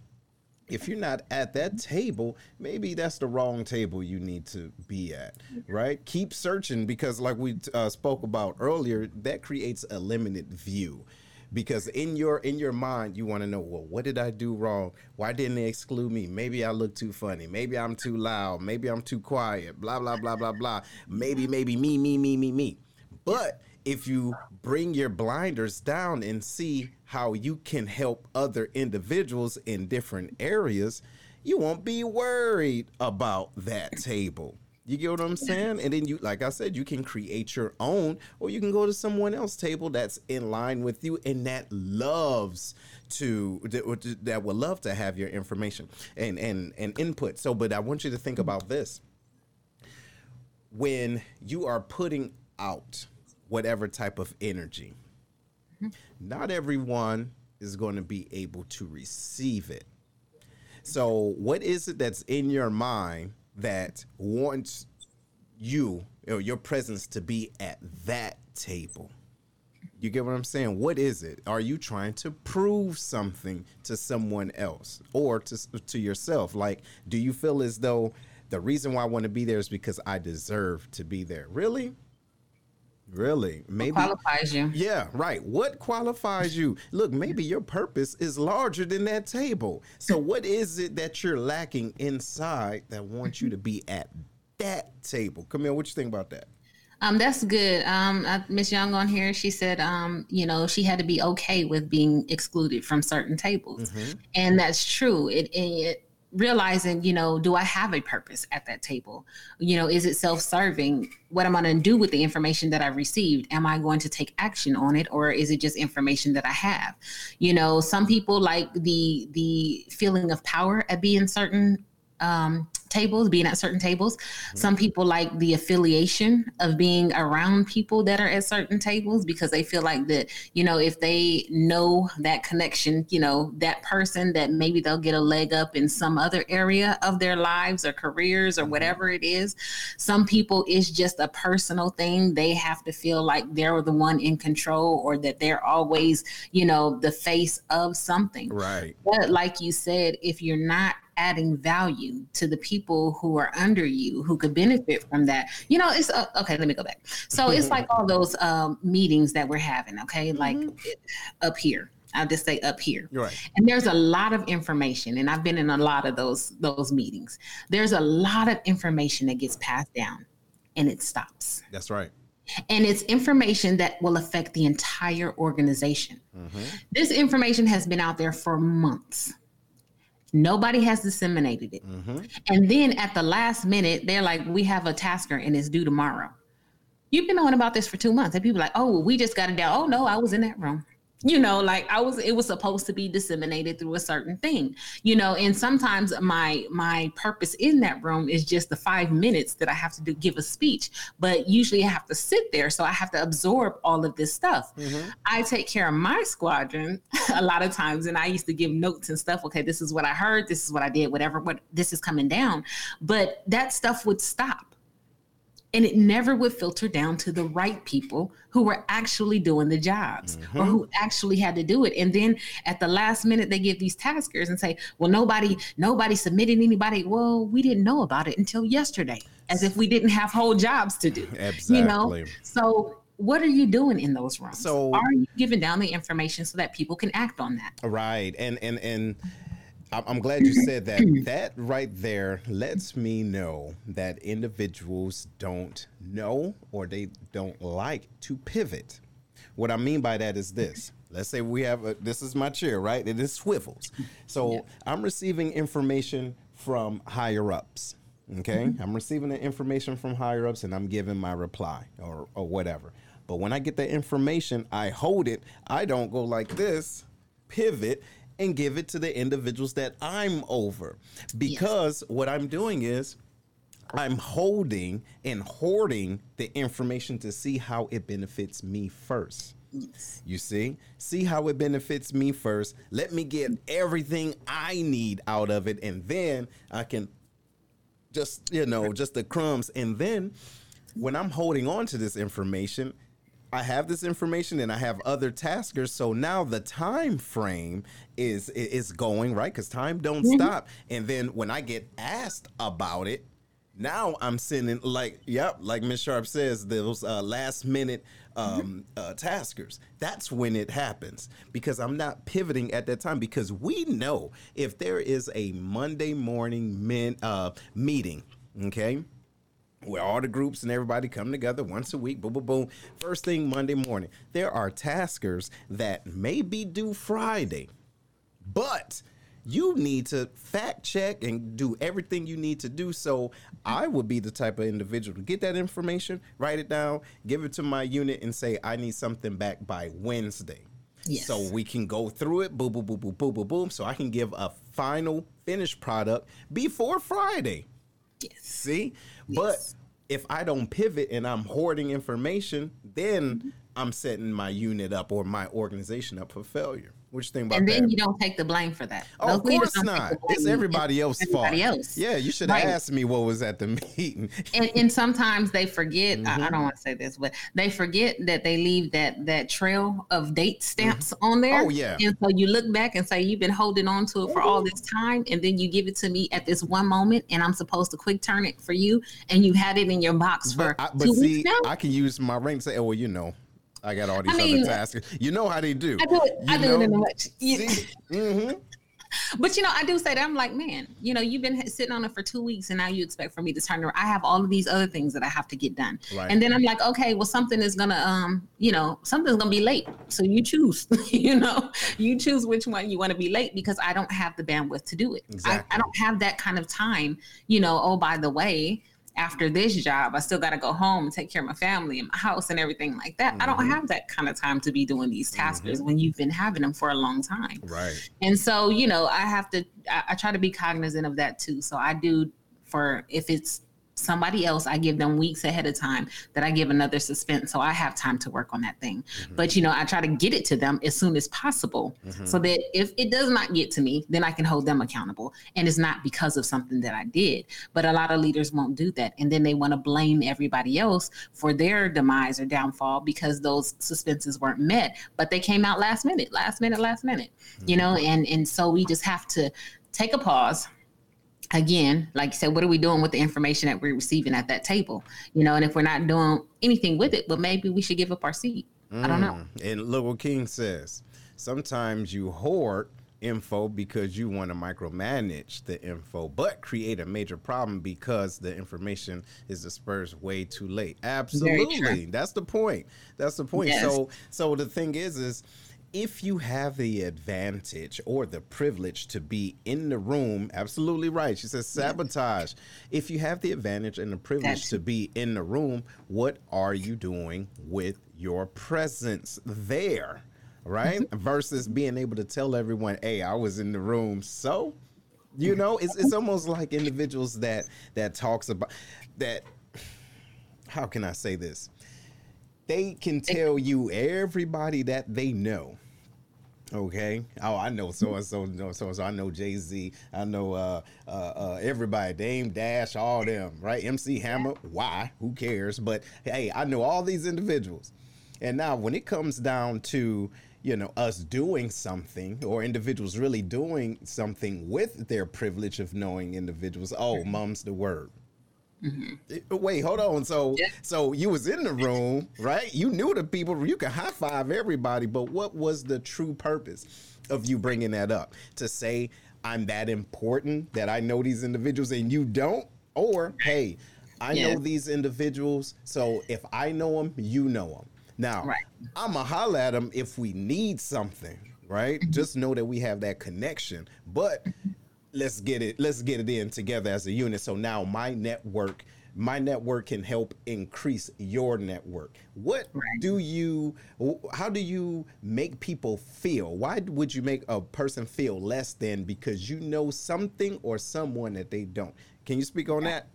If you're not at that table, maybe that's the wrong table you need to be at, right? Keep searching because, like we uh, spoke about earlier, that creates a limited view because in your in your mind you want to know well what did i do wrong? Why didn't they exclude me? Maybe i look too funny. Maybe i'm too loud. Maybe i'm too quiet. Blah blah blah blah blah. Maybe maybe me me me me me. But if you bring your blinders down and see how you can help other individuals in different areas you won't be worried about that table you get what I'm saying? And then you, like I said, you can create your own, or you can go to someone else's table that's in line with you and that loves to that, would love to have your information and and and input. So, but I want you to think about this: when you are putting out whatever type of energy, mm-hmm. not everyone is going to be able to receive it. So, what is it that's in your mind? That wants you or your presence to be at that table. You get what I'm saying? What is it? Are you trying to prove something to someone else or to to yourself? Like, do you feel as though the reason why I want to be there is because I deserve to be there? Really? Really? Maybe what qualifies you. Yeah, right. What qualifies you? Look, maybe your purpose is larger than that table. So what is it that you're lacking inside that wants you to be at that table? Camille, what you think about that? Um, that's good. Um, Miss Young on here, she said, um, you know, she had to be okay with being excluded from certain tables, mm-hmm. and that's true. It, it realizing, you know, do I have a purpose at that table? You know, is it self-serving? What am I going to do with the information that I received? Am I going to take action on it or is it just information that I have? You know, some people like the the feeling of power at being certain um tables, being at certain tables. Mm-hmm. Some people like the affiliation of being around people that are at certain tables because they feel like that, you know, if they know that connection, you know, that person that maybe they'll get a leg up in some other area of their lives or careers or mm-hmm. whatever it is. Some people it's just a personal thing. They have to feel like they're the one in control or that they're always, you know, the face of something. Right. But like you said, if you're not adding value to the people who are under you who could benefit from that. You know, it's uh, okay. Let me go back. So it's [LAUGHS] like all those um, meetings that we're having. Okay, like mm-hmm. up here. I'll just say up here. Right. And there's a lot of information, and I've been in a lot of those those meetings. There's a lot of information that gets passed down, and it stops. That's right. And it's information that will affect the entire organization. Mm-hmm. This information has been out there for months. Nobody has disseminated it. Mm-hmm. And then at the last minute, they're like, we have a tasker and it's due tomorrow. You've been on about this for two months. And people are like, oh, well, we just got it down. Oh, no, I was in that room you know like i was it was supposed to be disseminated through a certain thing you know and sometimes my my purpose in that room is just the five minutes that i have to do, give a speech but usually i have to sit there so i have to absorb all of this stuff mm-hmm. i take care of my squadron [LAUGHS] a lot of times and i used to give notes and stuff okay this is what i heard this is what i did whatever what this is coming down but that stuff would stop and it never would filter down to the right people who were actually doing the jobs mm-hmm. or who actually had to do it. And then at the last minute they give these taskers and say well nobody nobody submitted anybody. Well we didn't know about it until yesterday as if we didn't have whole jobs to do exactly. you know? So what are you doing in those rooms? So are you giving down the information so that people can act on that? Right. And and and I'm glad you said that. That right there lets me know that individuals don't know or they don't like to pivot. What I mean by that is this let's say we have a, this is my chair, right? It is swivels. So yeah. I'm receiving information from higher ups. Okay, mm-hmm. I'm receiving the information from higher ups and I'm giving my reply or, or whatever. But when I get the information, I hold it. I don't go like this, pivot, and give it to the individuals that I'm over. Because yes. what I'm doing is I'm holding and hoarding the information to see how it benefits me first. Yes. You see? See how it benefits me first. Let me get everything I need out of it, and then I can just, you know, just the crumbs. And then when I'm holding on to this information, I have this information and I have other taskers. So now the time frame is is going right because time don't mm-hmm. stop. And then when I get asked about it, now I'm sending like yep, like Miss Sharp says, those uh, last minute um, uh, taskers. That's when it happens because I'm not pivoting at that time because we know if there is a Monday morning min, uh, meeting, okay where all the groups and everybody come together once a week, boom, boom, boom. First thing Monday morning. There are taskers that may be due Friday, but you need to fact check and do everything you need to do. So I would be the type of individual to get that information, write it down, give it to my unit, and say, I need something back by Wednesday. Yes. So we can go through it, boom, boom, boom, boom, boom, boom, boom. So I can give a final finished product before Friday. Yes. See? Yes. But if I don't pivot and I'm hoarding information, then mm-hmm. I'm setting my unit up or my organization up for failure. What you think about and then that? you don't take the blame for that. Oh, of course not. It's everybody else's everybody fault. Else. Yeah, you should have right. asked me what was at the [LAUGHS] meeting. and, and sometimes they forget. Mm-hmm. I, I, mm-hmm. don't want to say this, but they forget that they leave that that trail of date stamps mm-hmm. on there. Oh yeah. And so you look back and say you've been holding on to it for all this time, and then you give it to me at this one moment, and I'm supposed to quick turn it for you, and you had it in your box for I, but two see, weeks now. I can use my ring to say, oh well, you know. I got all these I mean, other tasks. You know how they do. I do it. You I do know? it in a much. mm-hmm. [LAUGHS] But you know, I do say that I'm like, man, you know, you've been sitting on it for two weeks, and now you expect for me to turn around. I have all of these other things that I have to get done, right. and then I'm like, okay, well, something is gonna, um, you know, something's gonna be late. So you choose, [LAUGHS] you know, you choose which one you want to be late because I don't have the bandwidth to do it. Exactly. I, I don't have that kind of time. You know, oh, by the way, after this job, I still got to go home and take care of my family and my house and everything like that. Mm-hmm. I don't mm-hmm. have that kind of time to be doing these taskers mm-hmm. when you've been having them for a long time. Right. And so, you know, I have to, I, I try to be cognizant of that too. So I do for if it's somebody else i give them weeks ahead of time that i give another suspense so i have time to work on that thing mm-hmm. but you know i try to get it to them as soon as possible mm-hmm. so that if it does not get to me then i can hold them accountable and it's not because of something that i did but a lot of leaders won't do that and then they want to blame everybody else for their demise or downfall because those suspenses weren't met but they came out last minute last minute last minute mm-hmm. you know and and so we just have to take a pause again, like you said, what are we doing with the information that we're receiving at that table? You know, and if we're not doing anything with it, but maybe we should give up our seat. Mm. I don't know. Mm. And look what King says. Sometimes you hoard info because you want to micromanage the info, but create a major problem because the information is dispersed way too late. Absolutely. That's the point. That's the point. Yes. So so the thing is is if you have the advantage or the privilege to be in the room, absolutely right. She says sabotage. Yeah. If you have the advantage and the privilege That's- to be in the room, what are you doing with your presence there? Right? Mm-hmm. [LAUGHS] Versus being able to tell everyone, hey, I was in the room. So, you know, it's it's almost like individuals that that talks about that how can I say this? They can tell you everybody that they know Okay. Oh, I know so and so, so and so. I know Jay Z. I know uh, uh, uh, everybody. Dame Dash, all them. Right. MC Hammer. Why? Who cares? But hey, I know all these individuals. And now, when it comes down to you know us doing something or individuals really doing something with their privilege of knowing individuals, oh, mum's the word. Mm-hmm. Wait, hold on. So, yeah. so you was in the room, right? You knew the people. You could high five everybody, but what was the true purpose of you bringing that up? To say I'm that important that I know these individuals and you don't, or hey, I yeah. know these individuals, so if I know them, you know them. Now, right. I'm to holler at them if we need something, right? Mm-hmm. Just know that we have that connection. But let's get it, let's get it in together as a unit. So now my network my network can help increase your network. What right. do you, how do you make people feel? Why would you make a person feel less than because you know something or someone that they don't? Can you speak on that?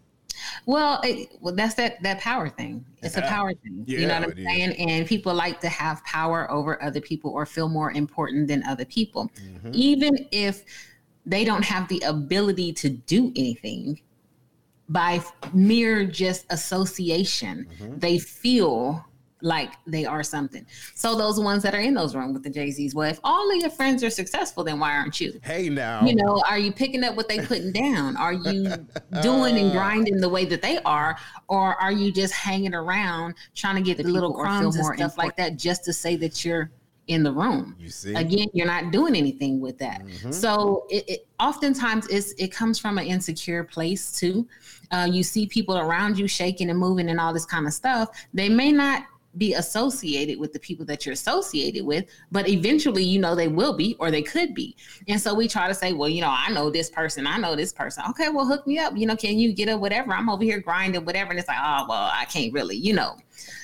Well, it, well, that's that that power thing. It's a power thing. Yeah, you know what I'm saying? And people like to have power over other people or feel more important than other people, mm-hmm. even if they don't have the ability to do anything by mere just association, mm-hmm. they feel like they are something. So those ones that are in those rooms with the Jay Z's, well, if all of your friends are successful, then why aren't you? Hey, now, you know, are you picking up what they putting [LAUGHS] down? Are you doing and grinding the way that they are, or are you just hanging around trying to get the little crumbs and stuff like that just to say that you're in the room. You see, again, you're not doing anything with that. Mm-hmm. So it, it, oftentimes it's it comes from an insecure place too. Uh, you see people around you shaking and moving and all this kind of stuff. They may not be associated with the people that you're associated with, but eventually, you know, they will be or they could be. And so we try to say, well, you know, I know this person, I know this person. Okay, well, hook me up. You know, can you get a whatever? I'm over here grinding, whatever. And it's like, oh, well, I can't really, you know.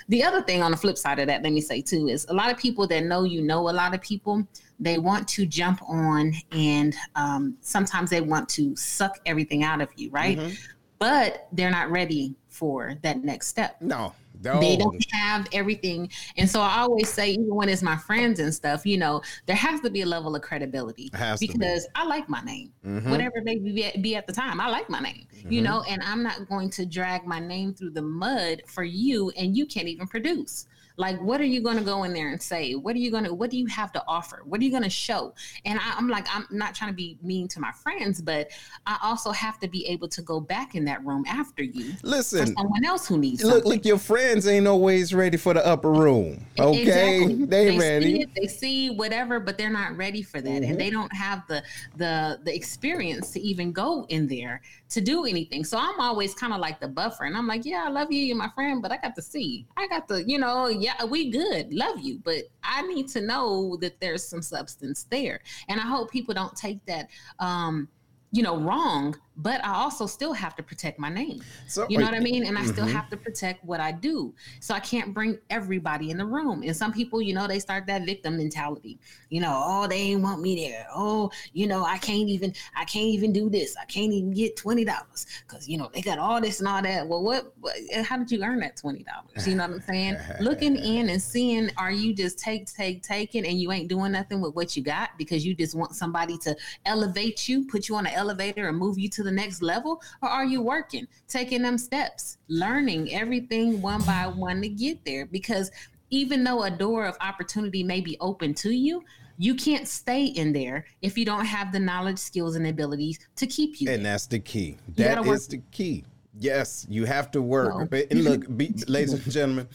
The other thing on the flip side of that, let me say too, is a lot of people that know you know a lot of people, they want to jump on and um, sometimes they want to suck everything out of you, right? Mm-hmm. But they're not ready for that next step. No. No. They don't have everything. And so I always say, even when it's my friends and stuff, you know, there has to be a level of credibility because be. I like my name, mm-hmm. whatever may be, be, at the time. I like my name, mm-hmm. you know, and I'm not going to drag my name through the mud for you and you can't even produce. Like, what are you going to go in there and say? What are you going to, what do you have to offer? What are you going to show? And I, am like, I'm not trying to be mean to my friends, but I also have to be able to go back in that room after you. Listen, someone else who needs Look, look, your friends ain't always ready for the upper room. Okay. Exactly. They, they ready. See it, they see whatever, but they're not ready for that. Mm-hmm. And they don't have the, the, the experience to even go in there to do anything. So I'm always kind of like the buffer. And I'm like, yeah, I love you, you're my friend, but I got to see. I got to, you know, yeah, we good, love you, but I need to know that there's some substance there. And I hope people don't take that um you know, wrong, but I also still have to protect my name. So, you know what I mean? And I mm-hmm. still have to protect what I do. So I can't bring everybody in the room. And some people, you know, they start that victim mentality. You know, oh, they ain't want me there. Oh, you know, I can't even, I can't even do this. I can't even get twenty dollars because you know they got all this and all that. Well, what? what how did you earn that twenty dollars? You know what I'm saying? [LAUGHS] Looking in and seeing, are you just take, take, taking, and you ain't doing nothing with what you got because you just want somebody to elevate you, put you on an elevator and move you to the next level? Or are you working, taking them steps, learning everything one by one to get there? Because even though a door of opportunity may be open to you, you can't stay in there if you don't have the knowledge, skills, and abilities to keep you. And there. that's the key. That is the key. Yes, you have to work. No. And look, be, [LAUGHS] ladies and gentlemen,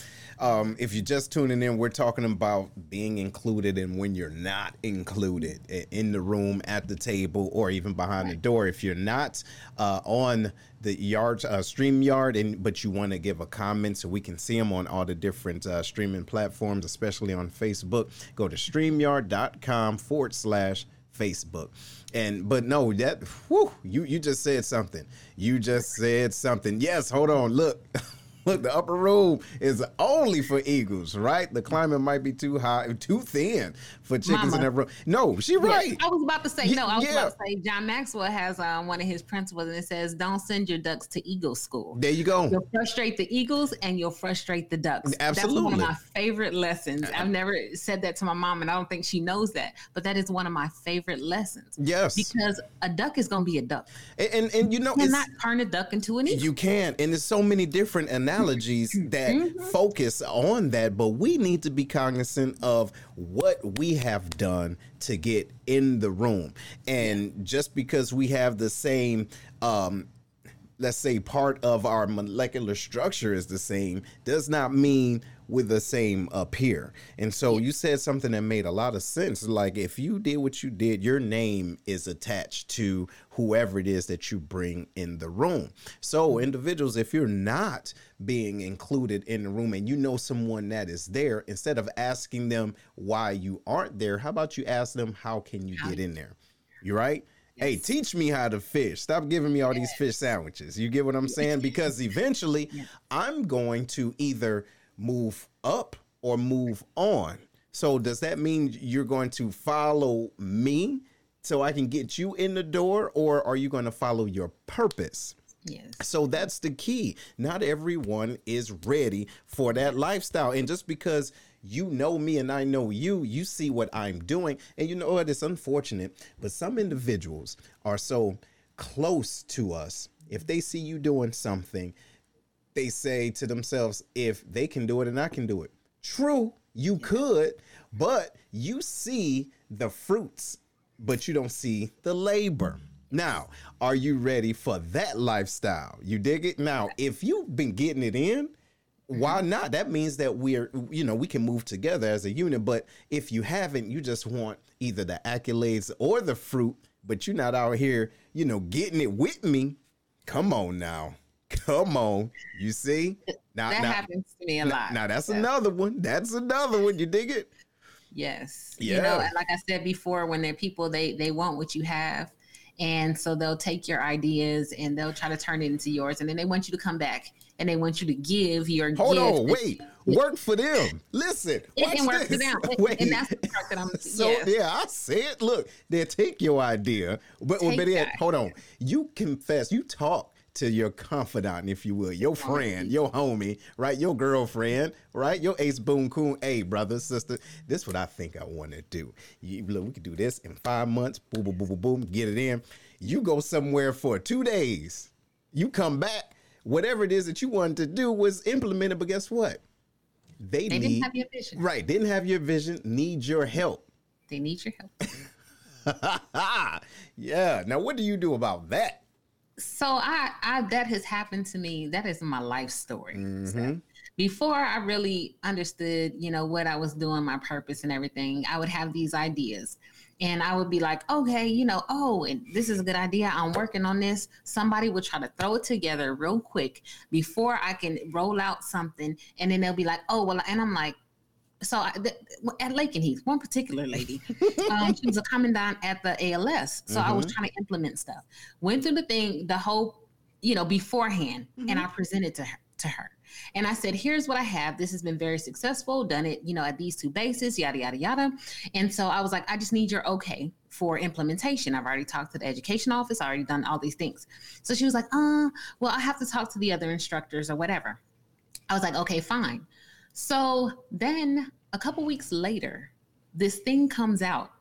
um, if you're just tuning in, we're talking about being included and when you're not included in the room, at the table, or even behind the door. If you're not uh, on the yard uh, stream yard and but you want to give a comment so we can see them on all the different uh, streaming platforms especially on facebook go to streamyard.com forward slash facebook. And but no that whew, you you just said something. You just said something. Yes hold on look [LAUGHS] [LAUGHS] Look, the upper room is only for eagles, right? The climate might be too high, [LAUGHS] too thin for chickens Mama. in that room. No, she right. I was about to say no. I was yeah. about to say John Maxwell has um, one of his principles, and it says, "Don't send your ducks to eagle school." There you go. You'll frustrate the eagles, and you'll frustrate the ducks. Absolutely, that's one of my favorite lessons. I've never said that to my mom, and I don't think she knows that, but that is one of my favorite lessons. Yes, because a duck is going to be a duck, and and, and you know, you cannot turn a duck into an eagle. You can, and there's so many different analogies [LAUGHS] that mm-hmm. focus on that, but we need to be cognizant of what we have done to get in the room. And just because we have the same um let's say part of our molecular structure is the same does not mean with the same up here. And so you said something that made a lot of sense. Like if you did what you did, your name is attached to whoever it is that you bring in the room. So individuals, if you're not being included in the room and you know someone that is there, instead of asking them why you aren't there, how about you ask them how can you get in there? You right? Yes. Hey, teach me how to fish. Stop giving me all yes. these fish sandwiches. You get what I'm saying? Because eventually. [LAUGHS] I'm going to either move up or move on. So does that mean you're going to follow me so I can get you in the door or are you going to follow your purpose? Yes. So that's the key. Not everyone is ready for that lifestyle. And just because you know me and I know you, you see what I'm doing. And you know what? It's unfortunate, but some individuals are so close to us. If they see you doing something, they say to themselves, if they can do it and I can do it. True, you could, but you see the fruits, but you don't see the labor. Now, are you ready for that lifestyle? You dig it? Now, if you've been getting it in, why not? That means that we're, you know, we can move together as a unit. But if you haven't, you just want either the accolades or the fruit, but you're not out here, you know, getting it with me. Come on now. Come on. You see? Now, that now, happens to me a now, lot. Now that's another one. That's another one. You dig it? Yes. Yeah. You know, like I said before, when they're people, they they want what you have. And so they'll take your ideas and they'll try to turn it into yours. And then they want you to come back and they want you to give your Hold on, wait. Work for them. Listen. It can work for them. [LAUGHS] Wait. And that's the part that I'm [LAUGHS] So yeah, yeah I said, look, they'll take your idea. But, but then, hold on. You confess, you talk to your confidant, if you will, your friend, your homie, right? Your girlfriend, right? Your ace boom coon. Hey, brother, sister, this is what I think I want to do. You, look, we could do this in five months. Boom, boom, boom, boom, boom. Get it in. You go somewhere for two days. You come back. Whatever it is that you wanted to do was implemented, but guess what? They, they need, didn't have your vision. Right. Didn't have your vision. Need your help. They need your help. [LAUGHS] yeah. Now, what do you do about that? So I, I that has happened to me. That is my life story. Mm-hmm. So before I really understood, you know, what I was doing, my purpose and everything, I would have these ideas. And I would be like, okay, you know, oh, and this is a good idea. I'm working on this. Somebody would try to throw it together real quick before I can roll out something. And then they'll be like, oh, well, and I'm like, so I, the, at Lakenheath, one particular lady, [LAUGHS] um, she was a commandant at the ALS. So mm-hmm. I was mm-hmm. trying to implement stuff. Went through the thing, the whole, you know, beforehand, mm-hmm. and I presented to her. To her. And I said, here's what I have. This has been very successful, done it, you know, at these two bases, yada, yada, yada. And so I was like, I just need your okay for implementation. I've already talked to the education office, I already done all these things. So she was like, uh, well, I have to talk to the other instructors or whatever. I was like, okay, fine. So then a couple weeks later, this thing comes out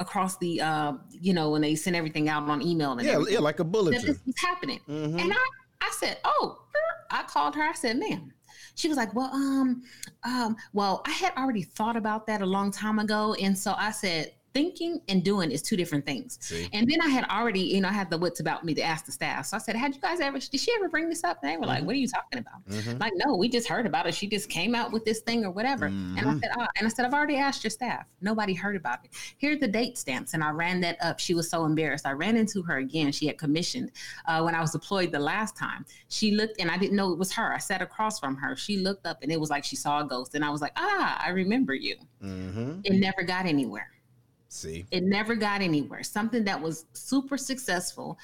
across the uh, you know, when they send everything out on email and yeah, everything. yeah, like a bulletin. This is happening. Mm-hmm. And I, I said, Oh, I called her, I said, ma'am. She was like, Well, um, um, well, I had already thought about that a long time ago. And so I said, thinking and doing is two different things. See? And then I had already, you know, I had the wits about me to ask the staff. So I said, Had you guys ever, did she ever bring this up? And they were mm-hmm. like, What are you talking about? Mm-hmm. Like, no, we just heard about it. She just came out with this thing or whatever. Mm-hmm. And I mm-hmm. said, oh. And I said, I've already asked your staff. Nobody heard about it. Here are the date stamps. And I ran that up. She was so embarrassed. I ran into her again. She had commissioned uh, when I was deployed the last time. She looked and I didn't know it was her. I sat across from her. She looked up and it was like she saw a ghost. And I was like, Ah, I remember you. Mm-hmm. It never got anywhere. See, it never got anywhere. Something that was super successful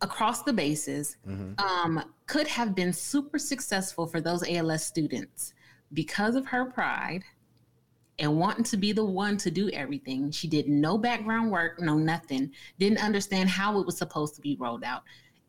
across the bases mm-hmm. um, could have been super successful for those ALS students because of her pride and wanting to be the one to do everything. She did no background work, no nothing, didn't understand how it was supposed to be rolled out.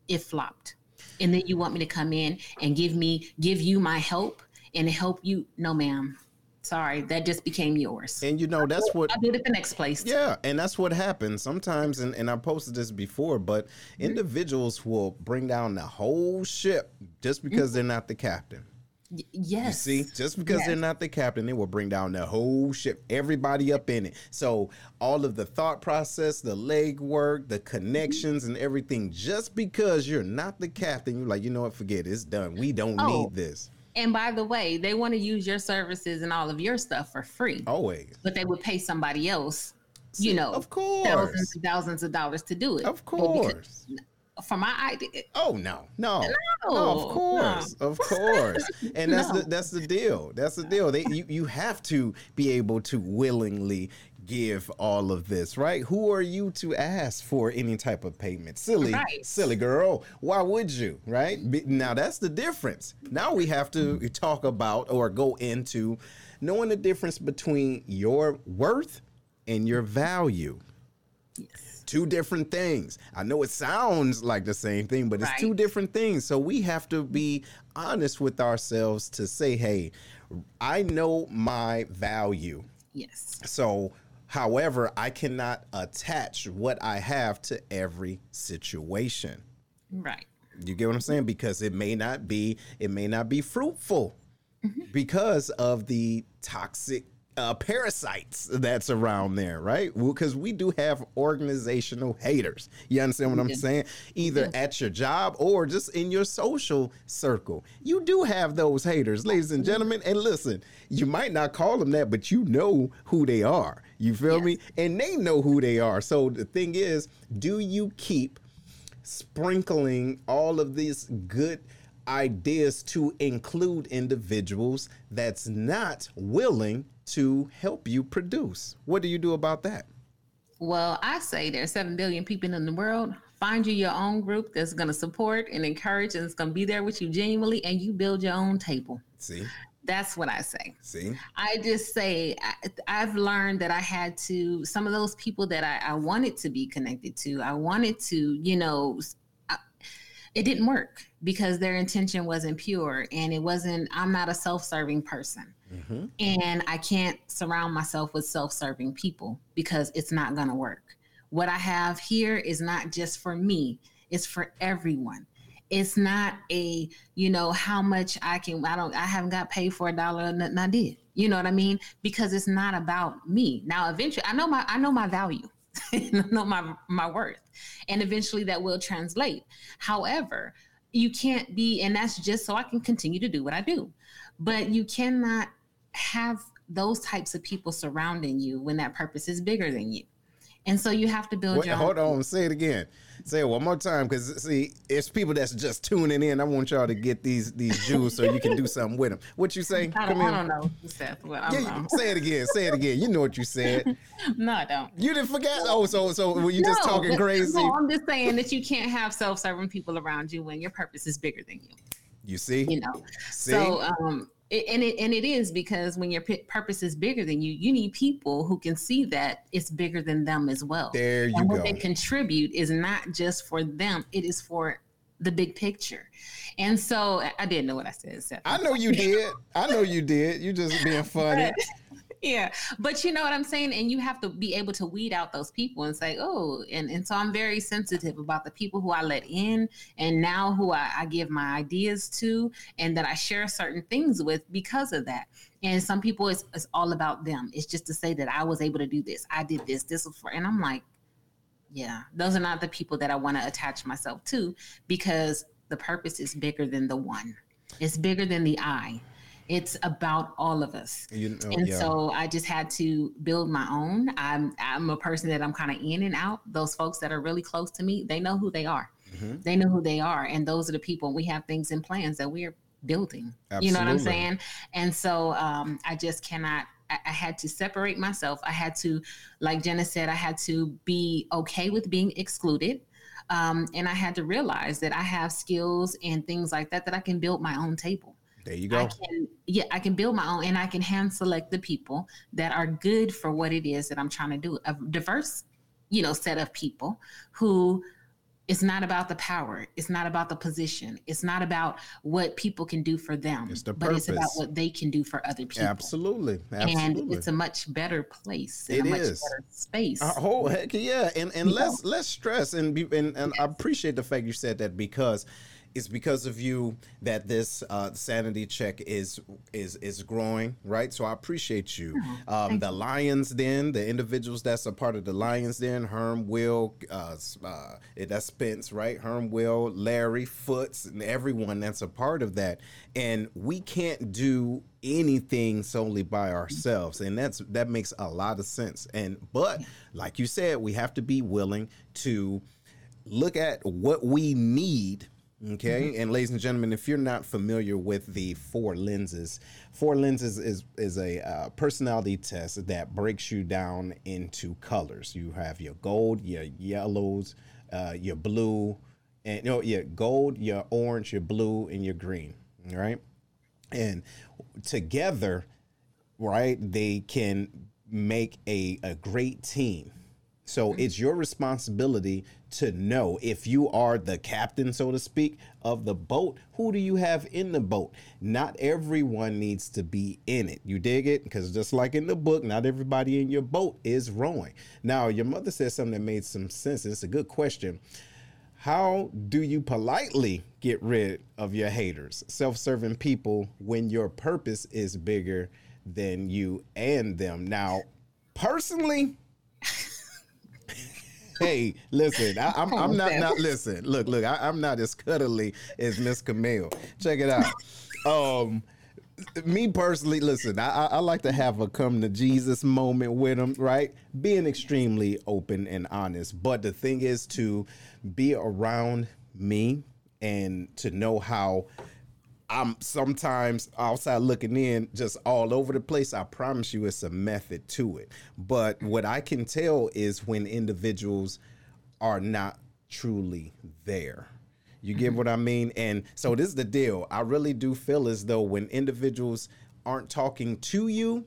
It flopped. And then you want me to come in and give me, give you my help and help you. No, ma'am. Sorry, that just became yours. And you know, that's what I did at the next place. Yeah, and that's what happens sometimes. And, and I posted this before, but mm-hmm. individuals will bring down the whole ship just because mm-hmm. they're not the captain. Y- yes. You see, just because Yes. they're not the captain, they will bring down the whole ship, everybody up in it. So all of the thought process, the leg work, the connections, and everything. Just because you're not the captain, you're like, you know what? Forget it. It's done. We don't Oh. need this. And by the way, they want to use your services and all of your stuff for free, Always. but they would pay somebody else, See, you know, of course. thousands and thousands of dollars to do it. Of course. for my idea, Oh no, no, no, No, of course, of course, [LAUGHS] and that's No. the that's the deal. That's the deal. They you, you have to be able to willingly give all of this, right? Who are you to ask for any type of payment? Silly, Right. silly girl. Why would you, right? Now that's the difference. Now we have to talk about or go into knowing the difference between your worth and your value yes. two different things. I know it sounds like the same thing, but it's Right. two different things. So we have to be honest with ourselves to say, hey, I know my value. Yes. So, however, I cannot attach what I have to every situation. Right. You get what I'm saying? Because it may not be, it may not be fruitful Mm-hmm. because of the toxic uh, parasites that's around there, right? Because we do have organizational haters. You understand what I'm saying? Either at your job or just in your social circle. You do have those haters, ladies and gentlemen. And listen, you might not call them that, but you know who they are. You feel me? And they know who they are. So the thing is, do you keep sprinkling all of these good ideas to include individuals that's not willing to help you produce. What do you do about that? Well, I say there's seven billion people in the world. Find you your own group that's going to support and encourage and it's going to be there with you genuinely, and you build your own table. See, That's what I say. see, I just say I, I've learned that I had to some of those people that I, I wanted to be connected to. I wanted to, you know, I- it didn't work because their intention wasn't pure, and it wasn't. I'm not a self-serving person, mm-hmm. and I can't surround myself with self-serving people because it's not going to work. What I have here is not just for me; it's for everyone it's not a you know how much i can i don't i haven't got paid for a dollar or nothing i did. You know what i mean? Because it's not about me. Now eventually i know my i know my value. [LAUGHS] I know my my worth. And eventually that will translate. However you can't be and that's just so i can continue to do what i do. But you cannot have those types of people surrounding you when that purpose is bigger than you. And so you have to build Wait, your hold own on, say it again. Say it one more time, because see, it's people that's just tuning in. I want y'all to get these these jewels so you can do something with them. What you say? I don't, I don't know, Seth. I don't Yeah, know. say it again. Say it again. You know what you said. [LAUGHS] No, I don't. You didn't forget. Oh, so so were you just talking crazy? No, I'm just saying that you can't have self-serving people around you when your purpose is bigger than you. You see? You know. See? So, um, it, and it and it is because when your pi- purpose is bigger than you, you need people who can see that it's bigger than them as well. There you and what go. they contribute is not just for them; it is for the big picture. And so, I- I didn't know what I said. Seth. I know you did. I know you did. You just being [LAUGHS] funny. Yeah. But you know what i'm saying? And you have to be able to weed out those people and say oh and, and so i'm very sensitive about the people who i let in and now who I, I give my ideas to and that i share certain things with because of that. And some people it's, it's all about them. It's just to say that i was able to do this. I did this this was for and i'm like yeah those are not the people that i want to attach myself to because the purpose is bigger than the one. It's bigger than the i it's about all of us You know, and yeah. so I just had to build my own. I'm I'm a person that I'm kind of in and out. Those folks that are really close to me, they know who they are. Mm-hmm. They know who they are, and those are the people. We have things and plans that we're building. You know what I'm saying? And so um, I just cannot. I, I had to separate myself. I had to, like Jenna said, I had to be okay with being excluded. Um, and I had to realize that I have skills and things like that that I can build my own table. There you I go. can yeah, I can build my own and I can hand select the people that are good for what it is that I'm trying to do. A diverse, you know, set of people who it's not about the power, it's not about the position, it's not about what people can do for them, It's the but it's about what they can do for other people. Absolutely. And it's a much better place and It a much better space. Uh, oh heck yeah, and and You let's let's stress and be and, and I appreciate the fact you said that because it's because of you that this uh, sanity check is is is growing, right? So I appreciate you. Um, the Lions Den, the individuals that's a part of the Lions Den, Herm, Will, uh, uh, that's Spence, right? Herm, Will, Larry, Foots, and everyone that's a part of that. And we can't do anything solely by ourselves and that's that makes a lot of sense and but like you said we have to be willing to look at what we need Okay, mm-hmm. and ladies and gentlemen, if you're not familiar with the four lenses, four lenses is is a uh, personality test that breaks you down into colors. You have your gold, your yellows, uh, your blue, and you know, your gold, your orange, your blue, and your green. Right, and together, right, they can make a a great team so mm-hmm. it's your responsibility to know if you are the captain, so to speak, of the boat, who do you have in the boat? Not everyone needs to be in it. You dig it? Because just like in the book, not everybody in your boat is rowing. Now, your mother said something that made some sense. It's a good question. How do you politely get rid of your haters, self serving people, when your purpose is bigger than you and them? Now, personally, hey, listen, I, am I'm, I'm not not listen. Look, look, I, am not as cuddly as Miss Camille. Check it out. Um, me personally, listen, I, I like to have a come to Jesus moment with them, right? Being extremely open and honest. But the thing is to be around me and to know how I'm sometimes outside looking in, just all over the place. I promise you, it's a method to it. But what I can tell is when individuals are not truly there. You get mm-hmm. what I mean? And so this is the deal. I really do feel as though when individuals aren't talking to you,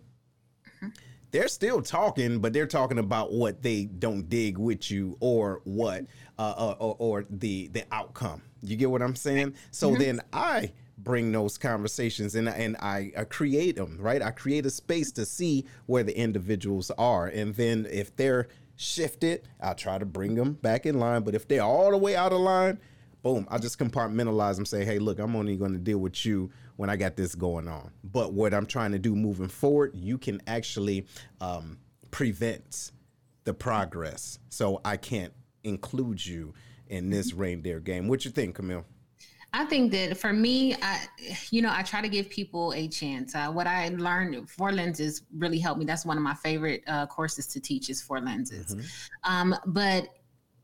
mm-hmm. they're still talking, but they're talking about what they don't dig with you or what uh, uh or, or, the the outcome. You get what I'm saying? So mm-hmm. then I bring those conversations and and I, I, create them right? I create a space to see where the individuals are and then if they're shifted i'll try to bring them back in line but if they're all the way out of line boom i just compartmentalize them say hey look i'm only going to deal with you when i got this going on. But what i'm trying to do moving forward you can actually um, prevent the progress so i can't include you in this reindeer game. What you think camille I think that for me, I, you know, I try to give people a chance. Uh, what I learned, four lenses really helped me. That's one of my favorite uh, courses to teach is four lenses. Mm-hmm. Um, but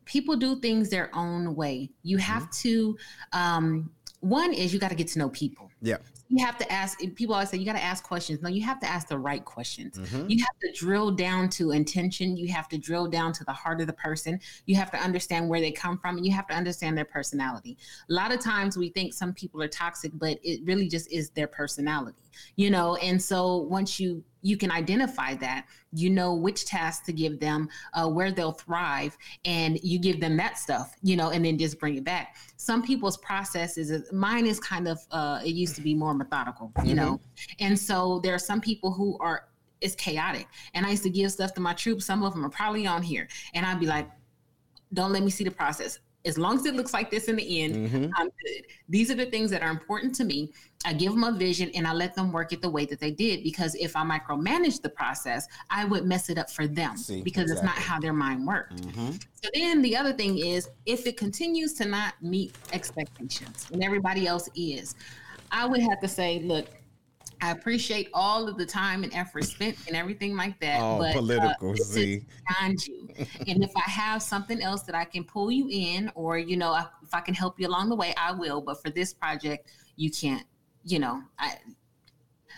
people do things their own way. You mm-hmm. have to, um, one is you got to get to know people. Yeah you have to ask people always say you got to ask questions. No you have to ask the right questions. Mm-hmm. you have to drill down to intention. You have to drill down to the heart of the person. You have to understand where they come from and you have to understand their personality. A lot of times we think some people are toxic but it really just is their personality you know? And so once you you can identify that. You know which tasks to give them uh, where they'll thrive and you give them that stuff you know and then just bring it back. Some people's processes mine is kind of uh, it used to be more methodical you mm-hmm. know? And so there are some people who are it's chaotic. And i used to give stuff to my troops. Some of them are probably on here. And i'd be like don't let me see the process as long as it looks like this in the end, mm-hmm. I'm good. These are the things that are important to me. I give them a vision and I let them work it the way that they did because if I micromanage the process, I would mess it up for them See, because exactly. it's not how their mind works. Mm-hmm. So then the other thing is if it continues to not meet expectations and everybody else is, I would have to say, look, I appreciate all of the time and effort spent and everything like that. Oh, but, uh, political, uh, see. Behind you. and if I have something else that I can pull you in, or you know, if I can help you along the way, I will. But for this project, you can't. You know, I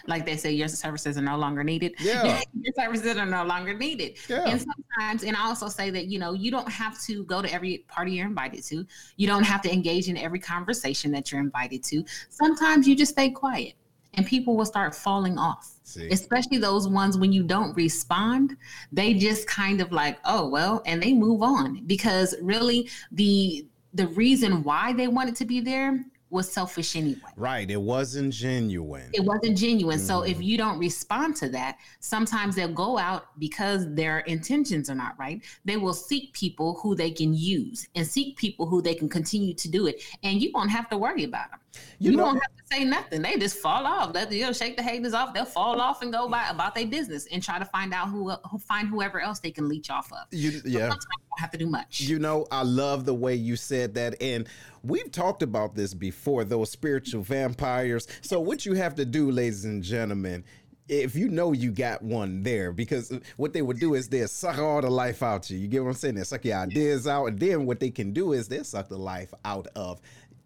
like they say, your services are no longer needed. [LAUGHS] Yeah. your services are no longer needed. Yeah. And sometimes, and I also say that, you know, you don't have to go to every party you're invited to. You don't have to engage in every conversation that you're invited to. Sometimes you just stay quiet and people will start falling off. See. Especially those ones when you don't respond, they just kind of like, oh well, and they move on because really the the reason why they wanted to be there was selfish anyway. Right. It wasn't genuine. It wasn't genuine. Mm-hmm. So if mm-hmm. you don't respond to that, sometimes they'll go out because their intentions are not right. They will seek people who they can use and seek people who they can continue to do it. And you won't have to worry about them. You, you know, won't have to say nothing. They just fall off. Let you know, shake the haters off. They'll fall off and go by about their business and try to find out who, who find whoever else they can leech off of. You, yeah. Don't have to do much. You know, I love the way you said that, and we've talked about this before. Those spiritual vampires. So what you have to do, ladies and gentlemen, if you know you got one there, because what they would do is they'll suck all the life out of you. You get what I'm saying? They suck your ideas out, and then what they can do is they'll suck the life out of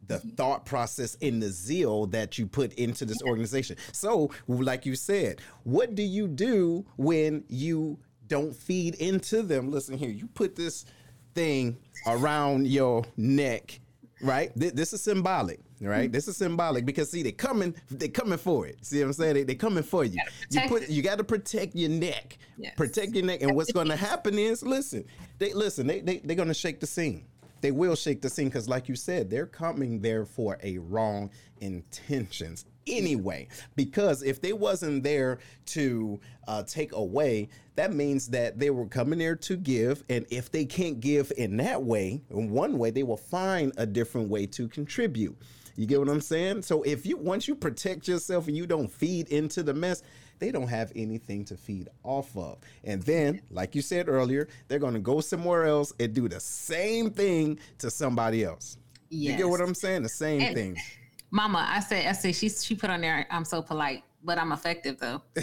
the thought process and the zeal that you put into this organization. So, like you said, what do you do when you don't feed into them? Listen here, you put this thing around your neck, right? This is symbolic, right? This is symbolic because see, they coming, they coming for it. See what I'm saying? They, they coming for you. You put, you got to protect your neck, yes. protect your neck. And what's going [LAUGHS] to happen is, listen, they listen, they they they're going to shake the scene they will shake the scene because, like you said, they're coming there for a wrong intentions anyway. Because if they wasn't there to uh, take away, that means that they were coming there to give, and if they can't give in that way, in one way, they will find a different way to contribute. You get what I'm saying? So if you once you protect yourself and you don't feed into the mess, they don't have anything to feed off of. And then, like you said earlier, they're going to go somewhere else and do the same thing to somebody else. Yes. You get what I'm saying? The same and, thing. [LAUGHS] Mama, I said, I said she she put on there. I'm so polite but I'm effective though. [LAUGHS] [LAUGHS]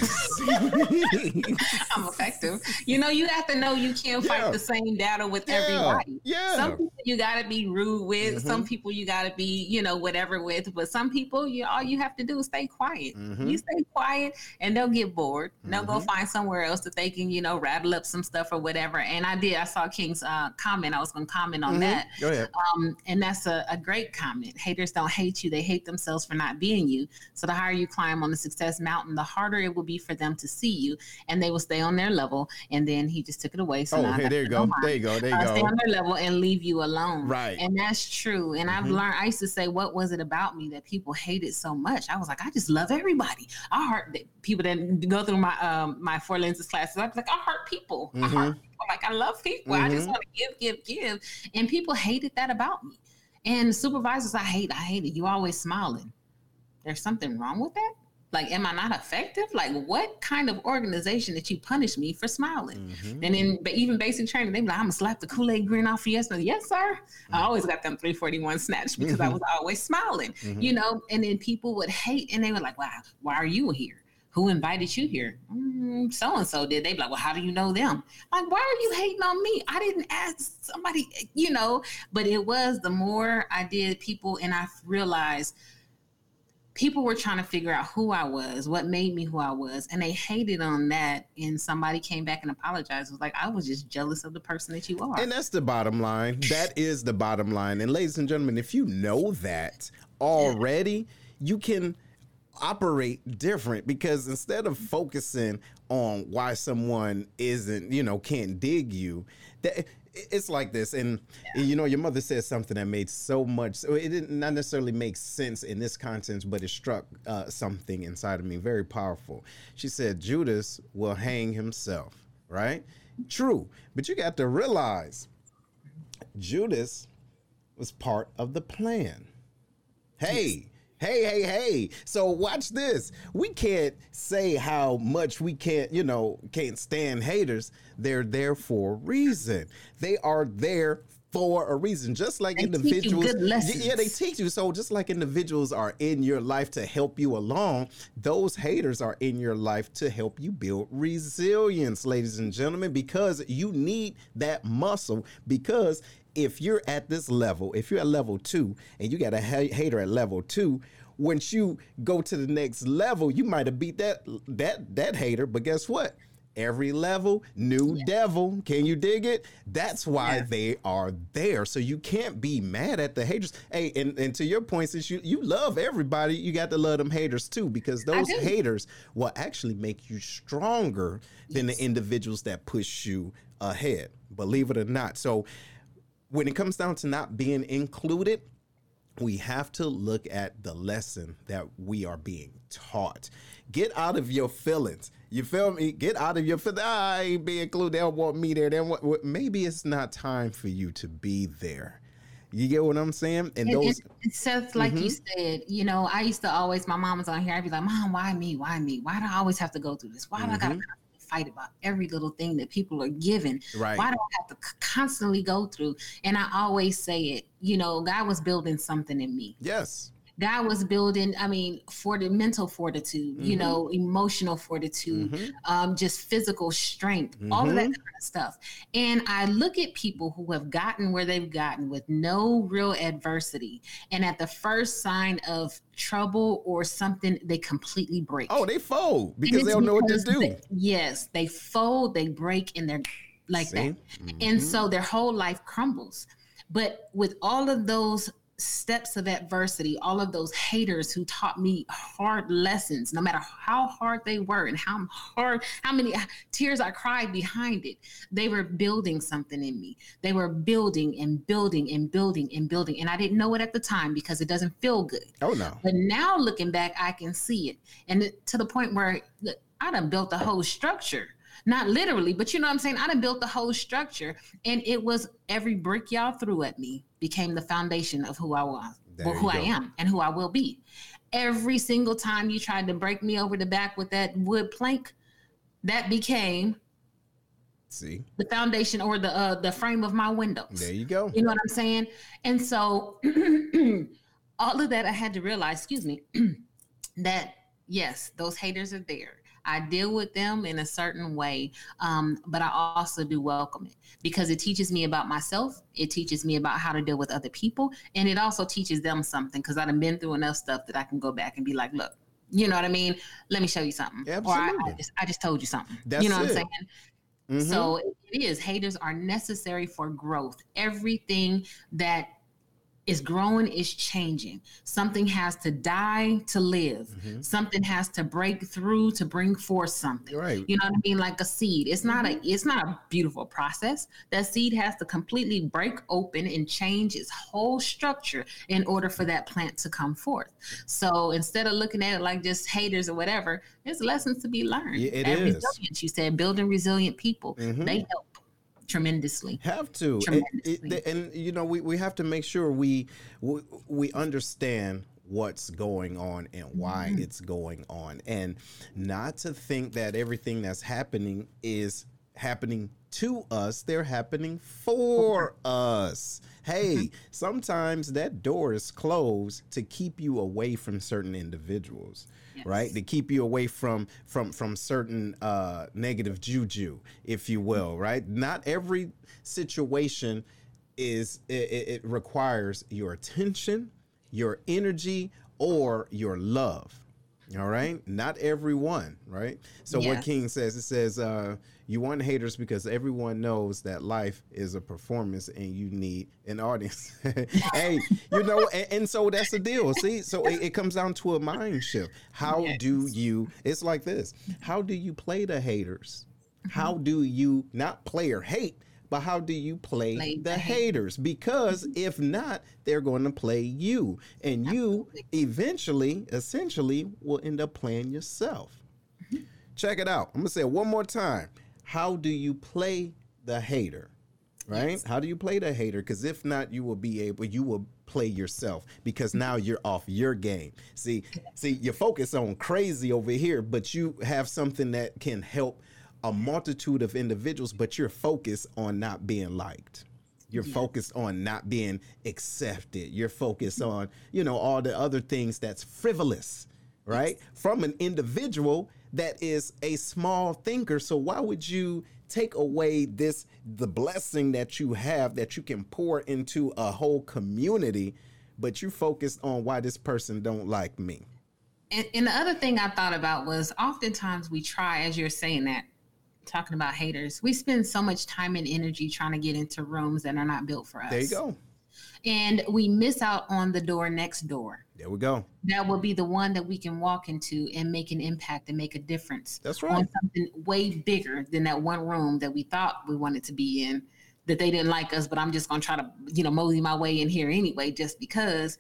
I'm effective. You know, you have to know you can't yeah. fight the same battle with yeah. everybody. Yeah. Some people you gotta be rude with. Mm-hmm. Some people you gotta be, you know, whatever with. But some people, you all you have to do is stay quiet. Mm-hmm. You stay quiet, and they'll get bored. Mm-hmm. They'll go mm-hmm. find somewhere else that they can, you know, rattle up some stuff or whatever. And I did. I saw King's uh, comment. I was going to comment on mm-hmm. that. Go ahead. Um, and that's a, a great comment. Haters don't hate you; they hate themselves for not being you. So the higher you climb on the success success mountain, the harder it will be for them to see you, and they will stay on their level. And then he just took it away. So oh, hey, there you go, there you go, there you uh, go. Stay on their level and leave you alone. Right, and that's true. And mm-hmm. I've learned. I used to say, "What was it about me that people hated so much?" I was like, "I just love everybody." I heart people that go through my um, my four lenses classes. I was like, "I heart people. Mm-hmm. I people. Like I love people. Mm-hmm. I just mm-hmm. want to give, give, give." And people hated that about me. And supervisors, I hate. I hate it. You always smiling. There's something wrong with that. Like, am I not effective? Like, what kind of organization that you punish me for smiling? Mm-hmm. And then, but even basic training, they be like, I'm gonna slap the Kool Aid grin off you. Yes, yes, sir. Mm-hmm. I always got them 341 snatched because mm-hmm. I was always smiling, mm-hmm. you know. And then people would hate, and they were like, "Wow, why are you here? Who invited you here? So and so did." They be like, "Well, how do you know them?" Like, why are you hating on me? I didn't ask somebody, you know. But it was the more I did people, and I realized people were trying to figure out who I was, what made me who I was, and they hated on that. And somebody came back and apologized. It was like, I was just jealous of the person that you are. And that's the bottom line. That is the bottom line. And ladies and gentlemen, if you know that already, you can operate different because instead of focusing on why someone isn't, you know, can't dig you, that it's like this and yeah. you know your mother said something that made so much it didn't not necessarily make sense in this context but it struck uh, something inside of me very powerful. She said judas will hang himself right? True but you got to realize judas was part of the plan. Hey Hey, hey, hey. So watch this. We can't say how much we can't, you know, can't stand haters. They're there for a reason. They are there for a reason. Just like they individuals, yeah, they teach you. So just like individuals are in your life to help you along, those haters are in your life to help you build resilience, ladies and gentlemen, because you need that muscle. Because if you're at this level, if you're at level two and you got a hater at level two, once you go to the next level, you might have beat that that that hater. But guess what? Every level, new yeah. devil. Can you dig it? That's why yeah. they are there. So you can't be mad at the haters. Hey, and, and to your point, since you, you love everybody, you got to love them haters too, because those haters will actually make you stronger yes. than the individuals that push you ahead. Believe it or not. So when it comes down to not being included, we have to look at the lesson that we are being taught. Get out of your feelings. You feel me? Get out of your feelings. Ah, I ain't being included. They don't want me there. Then what? Maybe it's not time for you to be there. You get what I'm saying? And, and those and Seth, like mm-hmm. you said, you know, I used to always my mom was on here. I'd be like, Mom, why me? Why me? Why do I always have to go through this? Why do mm-hmm. I gotta mm-hmm. Fight about every little thing that people are given? Right. Why do I have to constantly go through? And I always say it, you know, God was building something in me. Yes. God was building, I mean, for the mental fortitude, mm-hmm. you know, emotional fortitude, mm-hmm. um, just physical strength, mm-hmm. all of that mm-hmm. kind of stuff. And I look at people who have gotten where they've gotten with no real adversity. And at the first sign of trouble or something, they completely break. Oh, they fold because they don't know what to do. They, yes, they fold, they break, and they're like See? that. And mm-hmm. so their whole life crumbles. But with all of those steps of adversity, all of those haters who taught me hard lessons, no matter how hard they were and how hard, how many tears I cried behind it, they were building something in me. They were building and building and building and building. And I didn't know it at the time because it doesn't feel good. Oh, no. But now looking back, I can see it. And to the point where look, I done built a whole structure not literally, but you know what I'm saying? I done built the whole structure and it was every brick y'all threw at me became the foundation of who I was, well, who I am and who I will be. Every single time you tried to break me over the back with that wood plank, that became see the foundation or the uh, the frame of my windows. There you go. You know what I'm saying? And so [CLEARS THROAT] all of that I had to realize, excuse me, [CLEARS THROAT] that yes, those haters are there. I deal with them in a certain way, um, but I also do welcome it because it teaches me about myself. It teaches me about how to deal with other people, and it also teaches them something because I've been through enough stuff that I can go back and be like, look, you know what I mean? Let me show you something. Absolutely. Or I, I, just, I just told you something. That's you know it. what I'm saying? Mm-hmm. So it is. Haters are necessary for growth. Everything that is growing, is changing. Something has to die to live. Mm-hmm. Something has to break through to bring forth something. Right. You know what I mean? Like a seed. It's not a it's not a beautiful process. That seed has to completely break open and change its whole structure in order for that plant to come forth. So instead of looking at it like just haters or whatever, there's lessons to be learned. Yeah, it and is. resilience. You said building resilient people. Mm-hmm. They help tremendously. Have to, tremendously. And, and, you know, we, we have to make sure we we, we understand what's going on and why mm-hmm. it's going on, and not to think that everything that's happening is happening to us; they're happening for us. Hey, mm-hmm. sometimes that door is closed to keep you away from certain individuals yes. right? To keep you away from from from certain uh, negative juju, if you will, right? Not every situation is it, it requires your attention, your energy, or your love. All right, not everyone, right? So yeah. what King says, it says, uh, you want haters because everyone knows that life is a performance and you need an audience. [LAUGHS] hey, you know, and, and, so that's the deal. See, so it, it comes down to a mind shift. How yes. do you? It's like this. How do you play the haters? How mm-hmm. do you not play or hate? but how do you play, play the, the haters? Because if not, they're going to play you, and you eventually, essentially, will end up playing yourself. Mm-hmm. Check it out. I'm gonna say it one more time how do you play the hater? Right? Yes. How do you play the hater? Because if not, you will be able, you will play yourself because now you're off your game. See, see, you focus on crazy over here, but you have something that can help a multitude of individuals, but you're focused on not being liked. You're focused on not being accepted. You're focused on, you know, all the other things that's frivolous, right? Yes. From an individual that is a small thinker. So why would you take away this the blessing that you have that you can pour into a whole community, but you focused on why this person don't like me? And, and the other thing I thought about was oftentimes we try, as you're saying that, talking about haters, we spend so much time and energy trying to get into rooms that are not built for us. There you go. And we miss out on the door next door. There we go. That will be the one that we can walk into and make an impact and make a difference. That's right. On something way bigger than that one room that we thought we wanted to be in that they didn't like us, but I'm just gonna try to, you know, mosey my way in here anyway, just because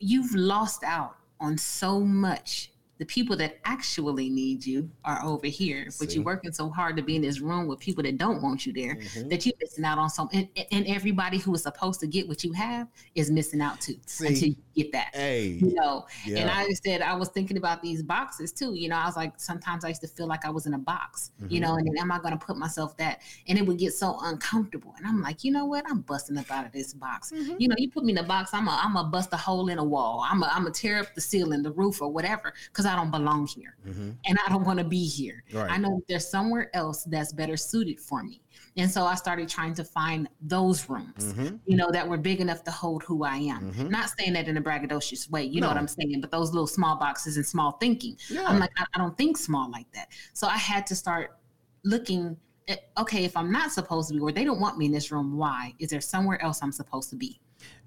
you've lost out on so much the people that actually need you are over here, See? but you're working so hard to be in this room with people that don't want you there mm-hmm. that you're missing out on some. And, and, everybody who is supposed to get what you have is missing out too See? until you get that. Hey, you know. Yeah. And I said I was thinking about these boxes too. You know, I was like, sometimes I used to feel like I was in a box. Mm-hmm. You know, and then am I going to put myself that? And it would get so uncomfortable. And I'm like, you know what? I'm busting up out of this box. Mm-hmm. You know, you put me in a box, I'm a I'm a bust a hole in a wall. I'm a I'm a tear up the ceiling, the roof, or whatever, because I don't belong here mm-hmm. and I don't want to be here. Right. I know there's somewhere else that's better suited for me. And so I started trying to find those rooms, mm-hmm. you know, that were big enough to hold who I am. Mm-hmm. Not saying that in a braggadocious way, you no. know what I'm saying, but those little small boxes and small thinking. Yeah. I'm like, I, I don't think small like that. So I had to start looking at, okay, if I'm not supposed to be, or they don't want me in this room, why? Is there somewhere else I'm supposed to be?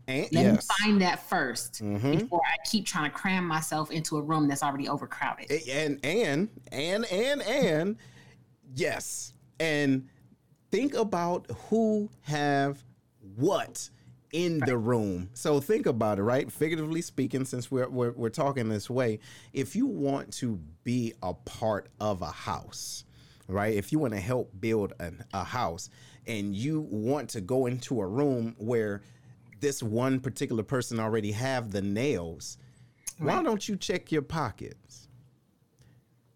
And, Let yes. me find that 1st mm-hmm. before I keep trying to cram myself into a room that's already overcrowded. And and and and and yes. And think about who have what in right. the room. So think about it, right? Figuratively speaking, since we're, we're we're talking this way, if you want to be a part of a house, right? If you want to help build an, a house and you want to go into a room where this one particular person already have the nails, right. why don't you check your pockets?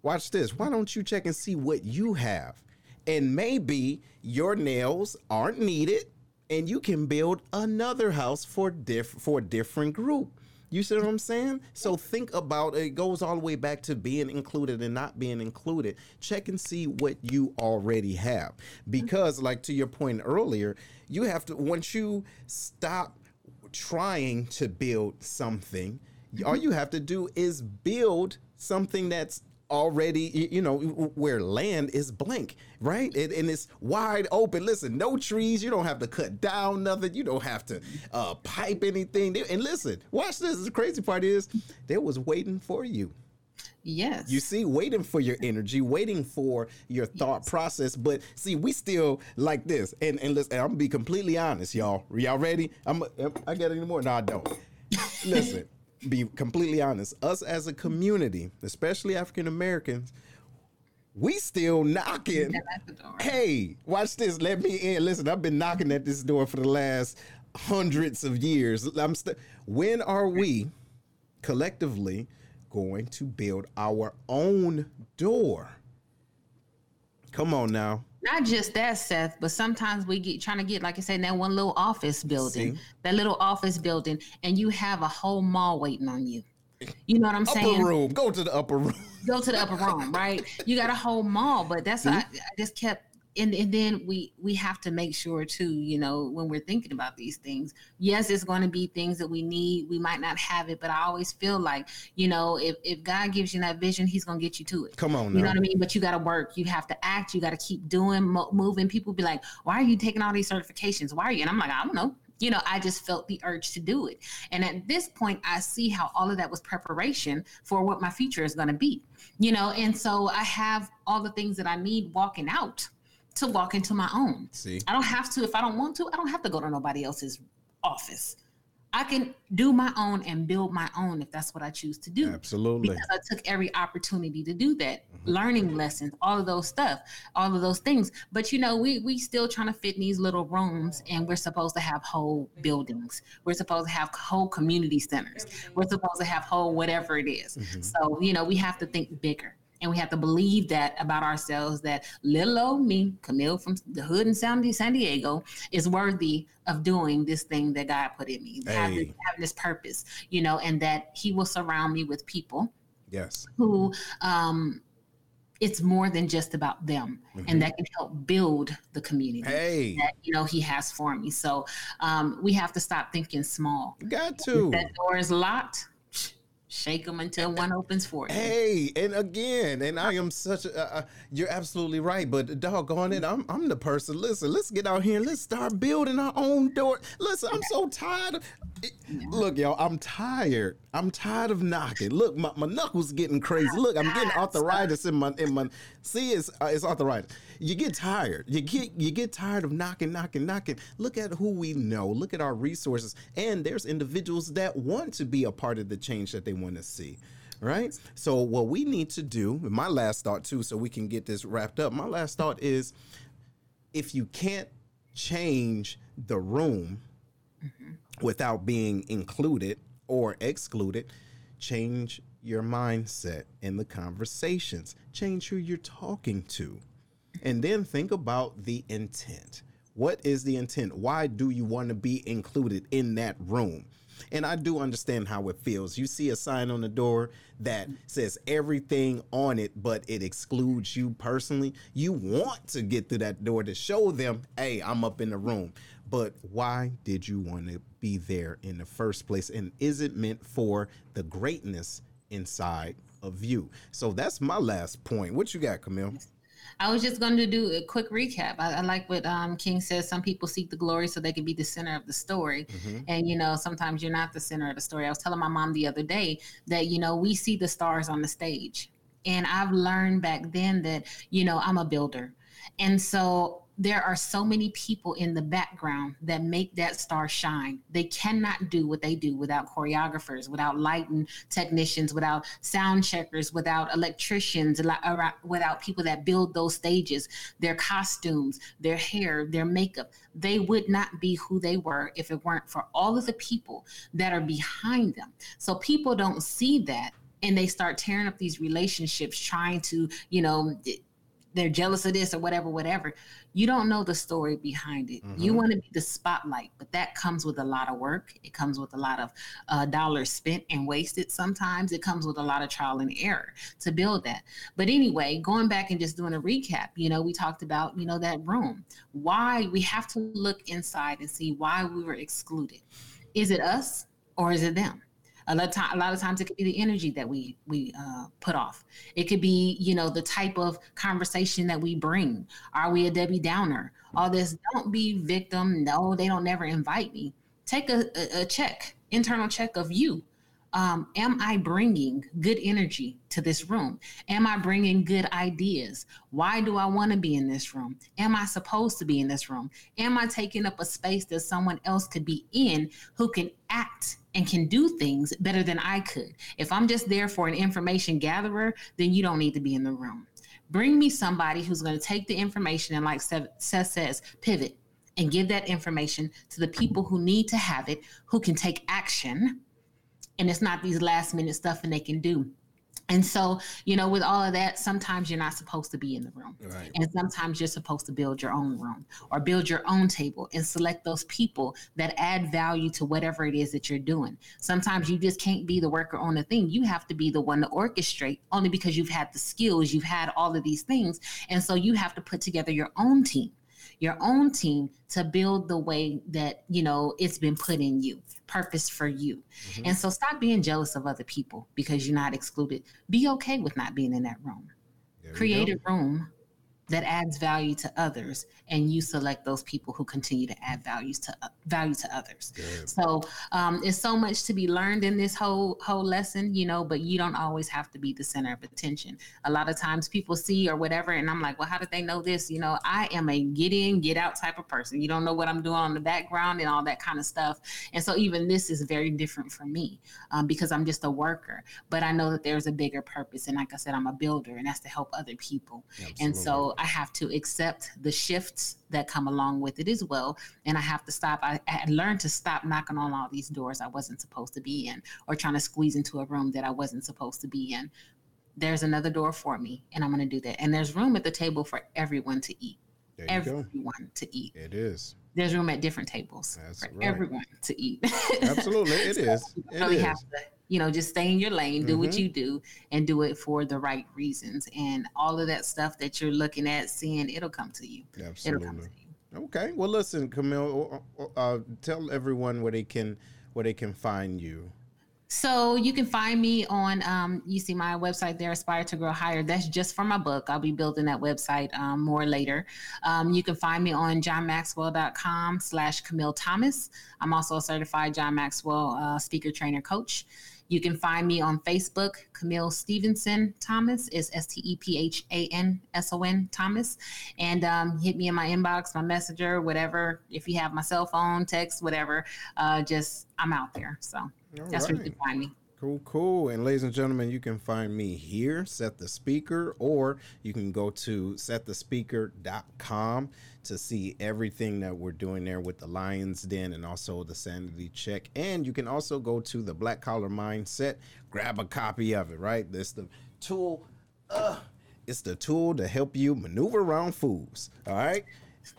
Watch this. Why don't you check and see what you have? And maybe your nails aren't needed and you can build another house for diff- for a different group. You see what I'm saying? So think about it goes all the way back to being included and not being included. Check and see what you already have. Because like to your point earlier, you have to once you stop trying to build something, all you have to do is build something that's already you know where land is blank right? And, and, it's wide open. Listen no trees you don't have to cut down nothing you don't have to uh, pipe anything. And listen watch this the crazy part is they was waiting for you Yes. You see, waiting for your energy, waiting for your thought yes. process. But see, we still like this. And and listen, I'm gonna be completely honest, y'all. Y'all ready? I'm I got any more? No, I don't. [LAUGHS] listen, be completely honest, us as a community, especially African Americans, we still knocking. Hey, watch this. Let me in. Listen, I've been knocking at this door for the last hundreds of years. I'm st- when are we collectively going to build our own door? Come on now. Not just that, Seth, but sometimes we get trying to get, like I said, that one little office building, See? that little office building, and you have a whole mall waiting on you. You know what I'm upper saying? Upper room. Go to the upper room. Go to the upper room, right? You got a whole mall, but that's I, I just kept and, and then we we have to make sure too you know when we're thinking about these things yes it's going to be things that we need we might not have it but i always feel like you know if, if god gives you that vision he's going to get you to it. Come on now. you know what i mean? But you got to work you have to act you got to keep doing mo- moving. People be like why are you taking all these certifications? Why are you? And i'm like i don't know. You know, I just felt the urge to do it. And at this point, I see how all of that was preparation for what my future is going to be, you know, and so I have all the things that I need walking out to walk into my own. See, I don't have to if I don't want to. I don't have to go to nobody else's office. I can do my own and build my own if that's what I choose to do. Absolutely. Because I took every opportunity to do that. Mm-hmm. Learning lessons, all of those stuff, all of those things. But you know, we we still trying to fit in these little rooms and we're supposed to have whole buildings. We're supposed to have whole community centers. We're supposed to have whole whatever it is. Mm-hmm. So, you know, we have to think bigger. And we have to believe that about ourselves that little old me, Camille from the hood in San Diego, is worthy of doing this thing that God put in me, hey. having, having this purpose, you know, and that He will surround me with people. Yes. Who, um, it's more than just about them mm-hmm. and that can help build the community hey. that you know he has for me so um, we have to stop thinking small got to if that door is locked shake them until one opens for you. Hey, and again, and I am such a, uh, you're absolutely right, but doggone it, I'm, I'm the person. Listen, let's get out here and let's start building our own door. Listen, I'm so tired of, Look, y'all, I'm tired. I'm tired of knocking. Look, my, my knuckles getting crazy. Look, I'm getting arthritis in my in my. See, it's uh, it's arthritis. You get tired. You get you get tired of knocking, knocking, knocking. Look at who we know. Look at our resources, and there's individuals that want to be a part of the change that they want to see right? So what we need to do, my last thought too, so we can get this wrapped up. My last thought is, if you can't change the room mm-hmm. without being included or excluded, change your mindset in the conversations. Change who you're talking to, and then think about the intent. What is the intent? Why do you want to be included in that room? And I do understand how it feels. You see a sign on the door that says everything on it, but it excludes you personally. You want to get through that door to show them, hey, I'm up in the room. But why did you want to be there in the first place? And is it meant for the greatness inside of you? So that's my last point. What you got, Camille? I was just going to do a quick recap. I, I like what um, King says. Some people seek the glory so they can be the center of the story. Mm-hmm. And, you know, sometimes you're not the center of the story. I was telling my mom the other day that, you know, we see the stars on the stage. And I've learned back then that, you know, I'm a builder. And so there are so many people in the background that make that star shine. They cannot do what they do without choreographers, without lighting technicians, without sound checkers, without electricians, uh, without people that build those stages, their costumes, their hair, their makeup. They would not be who they were if it weren't for all of the people that are behind them. So people don't see that and they start tearing up these relationships trying to, you know, they're jealous of this or whatever, whatever. You don't know the story behind it. Mm-hmm. You want to be the spotlight, but that comes with a lot of work. It comes with a lot of uh, dollars spent and wasted. Sometimes it comes with a lot of trial and error to build that. But anyway, going back and just doing a recap, you know, we talked about, you know, that room. Why we have to look inside and see why we were excluded. Is it us or is it them? A lot, of time, a lot of times it could be the energy that we we uh, put off. It could be, you know, the type of conversation that we bring. Are we a Debbie Downer? All this. Don't be victim. No, they don't never invite me. Take a, a, a check, internal check of you um, am I bringing good energy to this room? Am I bringing good ideas? Why do I want to be in this room? Am I supposed to be in this room? Am I taking up a space that someone else could be in who can act and can do things better than I could? If I'm just there for an information gatherer, then you don't need to be in the room. Bring me somebody who's going to take the information and, like Seth says, pivot and give that information to the people who need to have it, who can take action and it's not these last minute stuff and they can do and so, you know, with all of that, sometimes you're not supposed to be in the room. Right. And sometimes you're supposed to build your own room or build your own table and select those people that add value to whatever it is that you're doing. Sometimes you just can't be the worker on the thing. You have to be the one to orchestrate only because you've had the skills, you've had all of these things. And so you have to put together your own team your own team to build the way that you know it's been put in you purpose for you. Mm-hmm. and so stop being jealous of other people because you're not excluded. Be okay with not being in that room. Create a room that adds value to others and you select those people who continue to add values to uh, value to others. Good. so um, it's so much to be learned in this whole whole lesson you know but you don't always have to be the center of attention. A lot of times people see or whatever and i'm like well how did they know this? You know i am a get in get out type of person. You don't know what i'm doing on the background and all that kind of stuff. And so even this is very different for me um, because i'm just a worker but i know that there's a bigger purpose. And like i said i'm a builder and that's to help other people. Absolutely. and so I have to accept the shifts that come along with it as well. And I have to stop. I, I learned to stop knocking on all these doors I wasn't supposed to be in or trying to squeeze into a room that I wasn't supposed to be in. There's another door for me, and I'm going to do that. And there's room at the table for everyone to eat. everyone go. to eat. It is. There's room at different tables That's for right. everyone to eat. [LAUGHS] Absolutely, it so is. It really is. have to you know, just stay in your lane, do mm-hmm. what you do, and do it for the right reasons. And all of that stuff that you're looking at, seeing, it'll come to you. Absolutely. To you. Okay. Well, listen, Camille, uh, tell everyone where they can where they can find you. So you can find me on, um, you see my website there, Aspire to Grow Higher. That's just for my book. I'll be building that website um, more later. Um, you can find me on johnmaxwell.com slash Camille Thomas. I'm also a certified John Maxwell uh, speaker trainer coach. You can find me on Facebook, Camille Stephanson Thomas is S T E P H A N S O N Thomas, and um, hit me in my inbox, my messenger, whatever. If you have my cell phone, text, whatever, uh, just I'm out there. So all That's right. where you can find me. Cool, cool. And ladies and gentlemen, you can find me here, Seth the Speaker, or you can go to seththespeaker.com to see everything that we're doing there with the Lions Den and also the Sanity Check. And you can also go to the Black Collar Mindset, grab a copy of it, right? This the tool. Uh, it's the tool to help you maneuver around fools. All right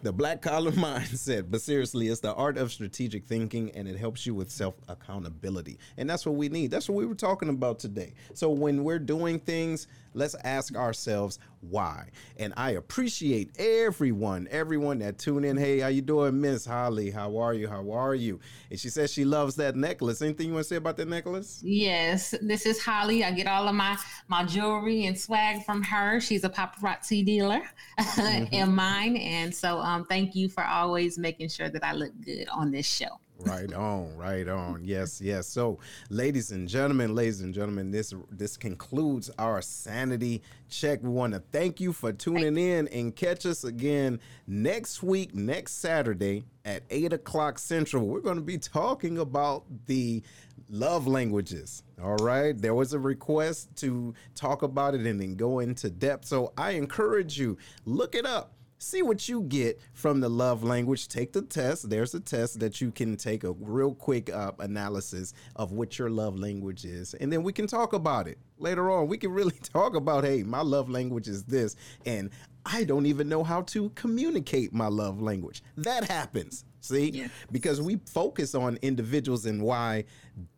the black collar [LAUGHS] mindset. But seriously, it's the art of strategic thinking and it helps you with self accountability. And that's what we need. That's what we were talking about today. So when we're doing things, let's ask ourselves why. And I appreciate everyone, everyone that tune in. Hey, how you doing, Miss Holly? How are you? How are you? And she says she loves that necklace. Anything you want to say about that necklace? Yes, this is Holly. I get all of my my jewelry and swag from her. She's a paparazzi dealer [LAUGHS] mm-hmm. in mine, and so um, thank you for always making sure that I look good on this show right on, right on. Yes, yes. So, ladies and gentlemen, ladies and gentlemen, this this concludes our sanity check. We want to thank you for tuning in and catch us again next week, next Saturday at eight o'clock central. We're going to be talking about the love languages. All right. There was a request to talk about it and then go into depth. So I encourage you, look it up see what you get from the love language. Take the test. There's a test that you can take a real quick uh, analysis of what your love language is, and then we can talk about it later on. We can really [LAUGHS] talk about, hey, my love language is this, and I don't even know how to communicate my love language. That happens. See? Yeah. Because we focus on individuals and why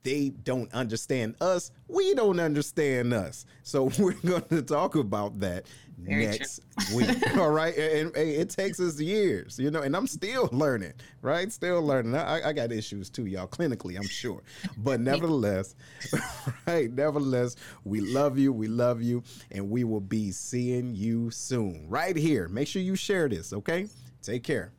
they don't understand us. We don't understand us. So [LAUGHS] we're going to talk about that Very next true. week. [LAUGHS] All right. And, and, it takes us years, you know, and I'm still learning, right? Still learning. I, I got issues too, y'all, clinically, I'm sure. But [LAUGHS] nevertheless, right? Nevertheless, we love you. We love you. And we will be seeing you soon right here. Make sure you share this, okay? Take care.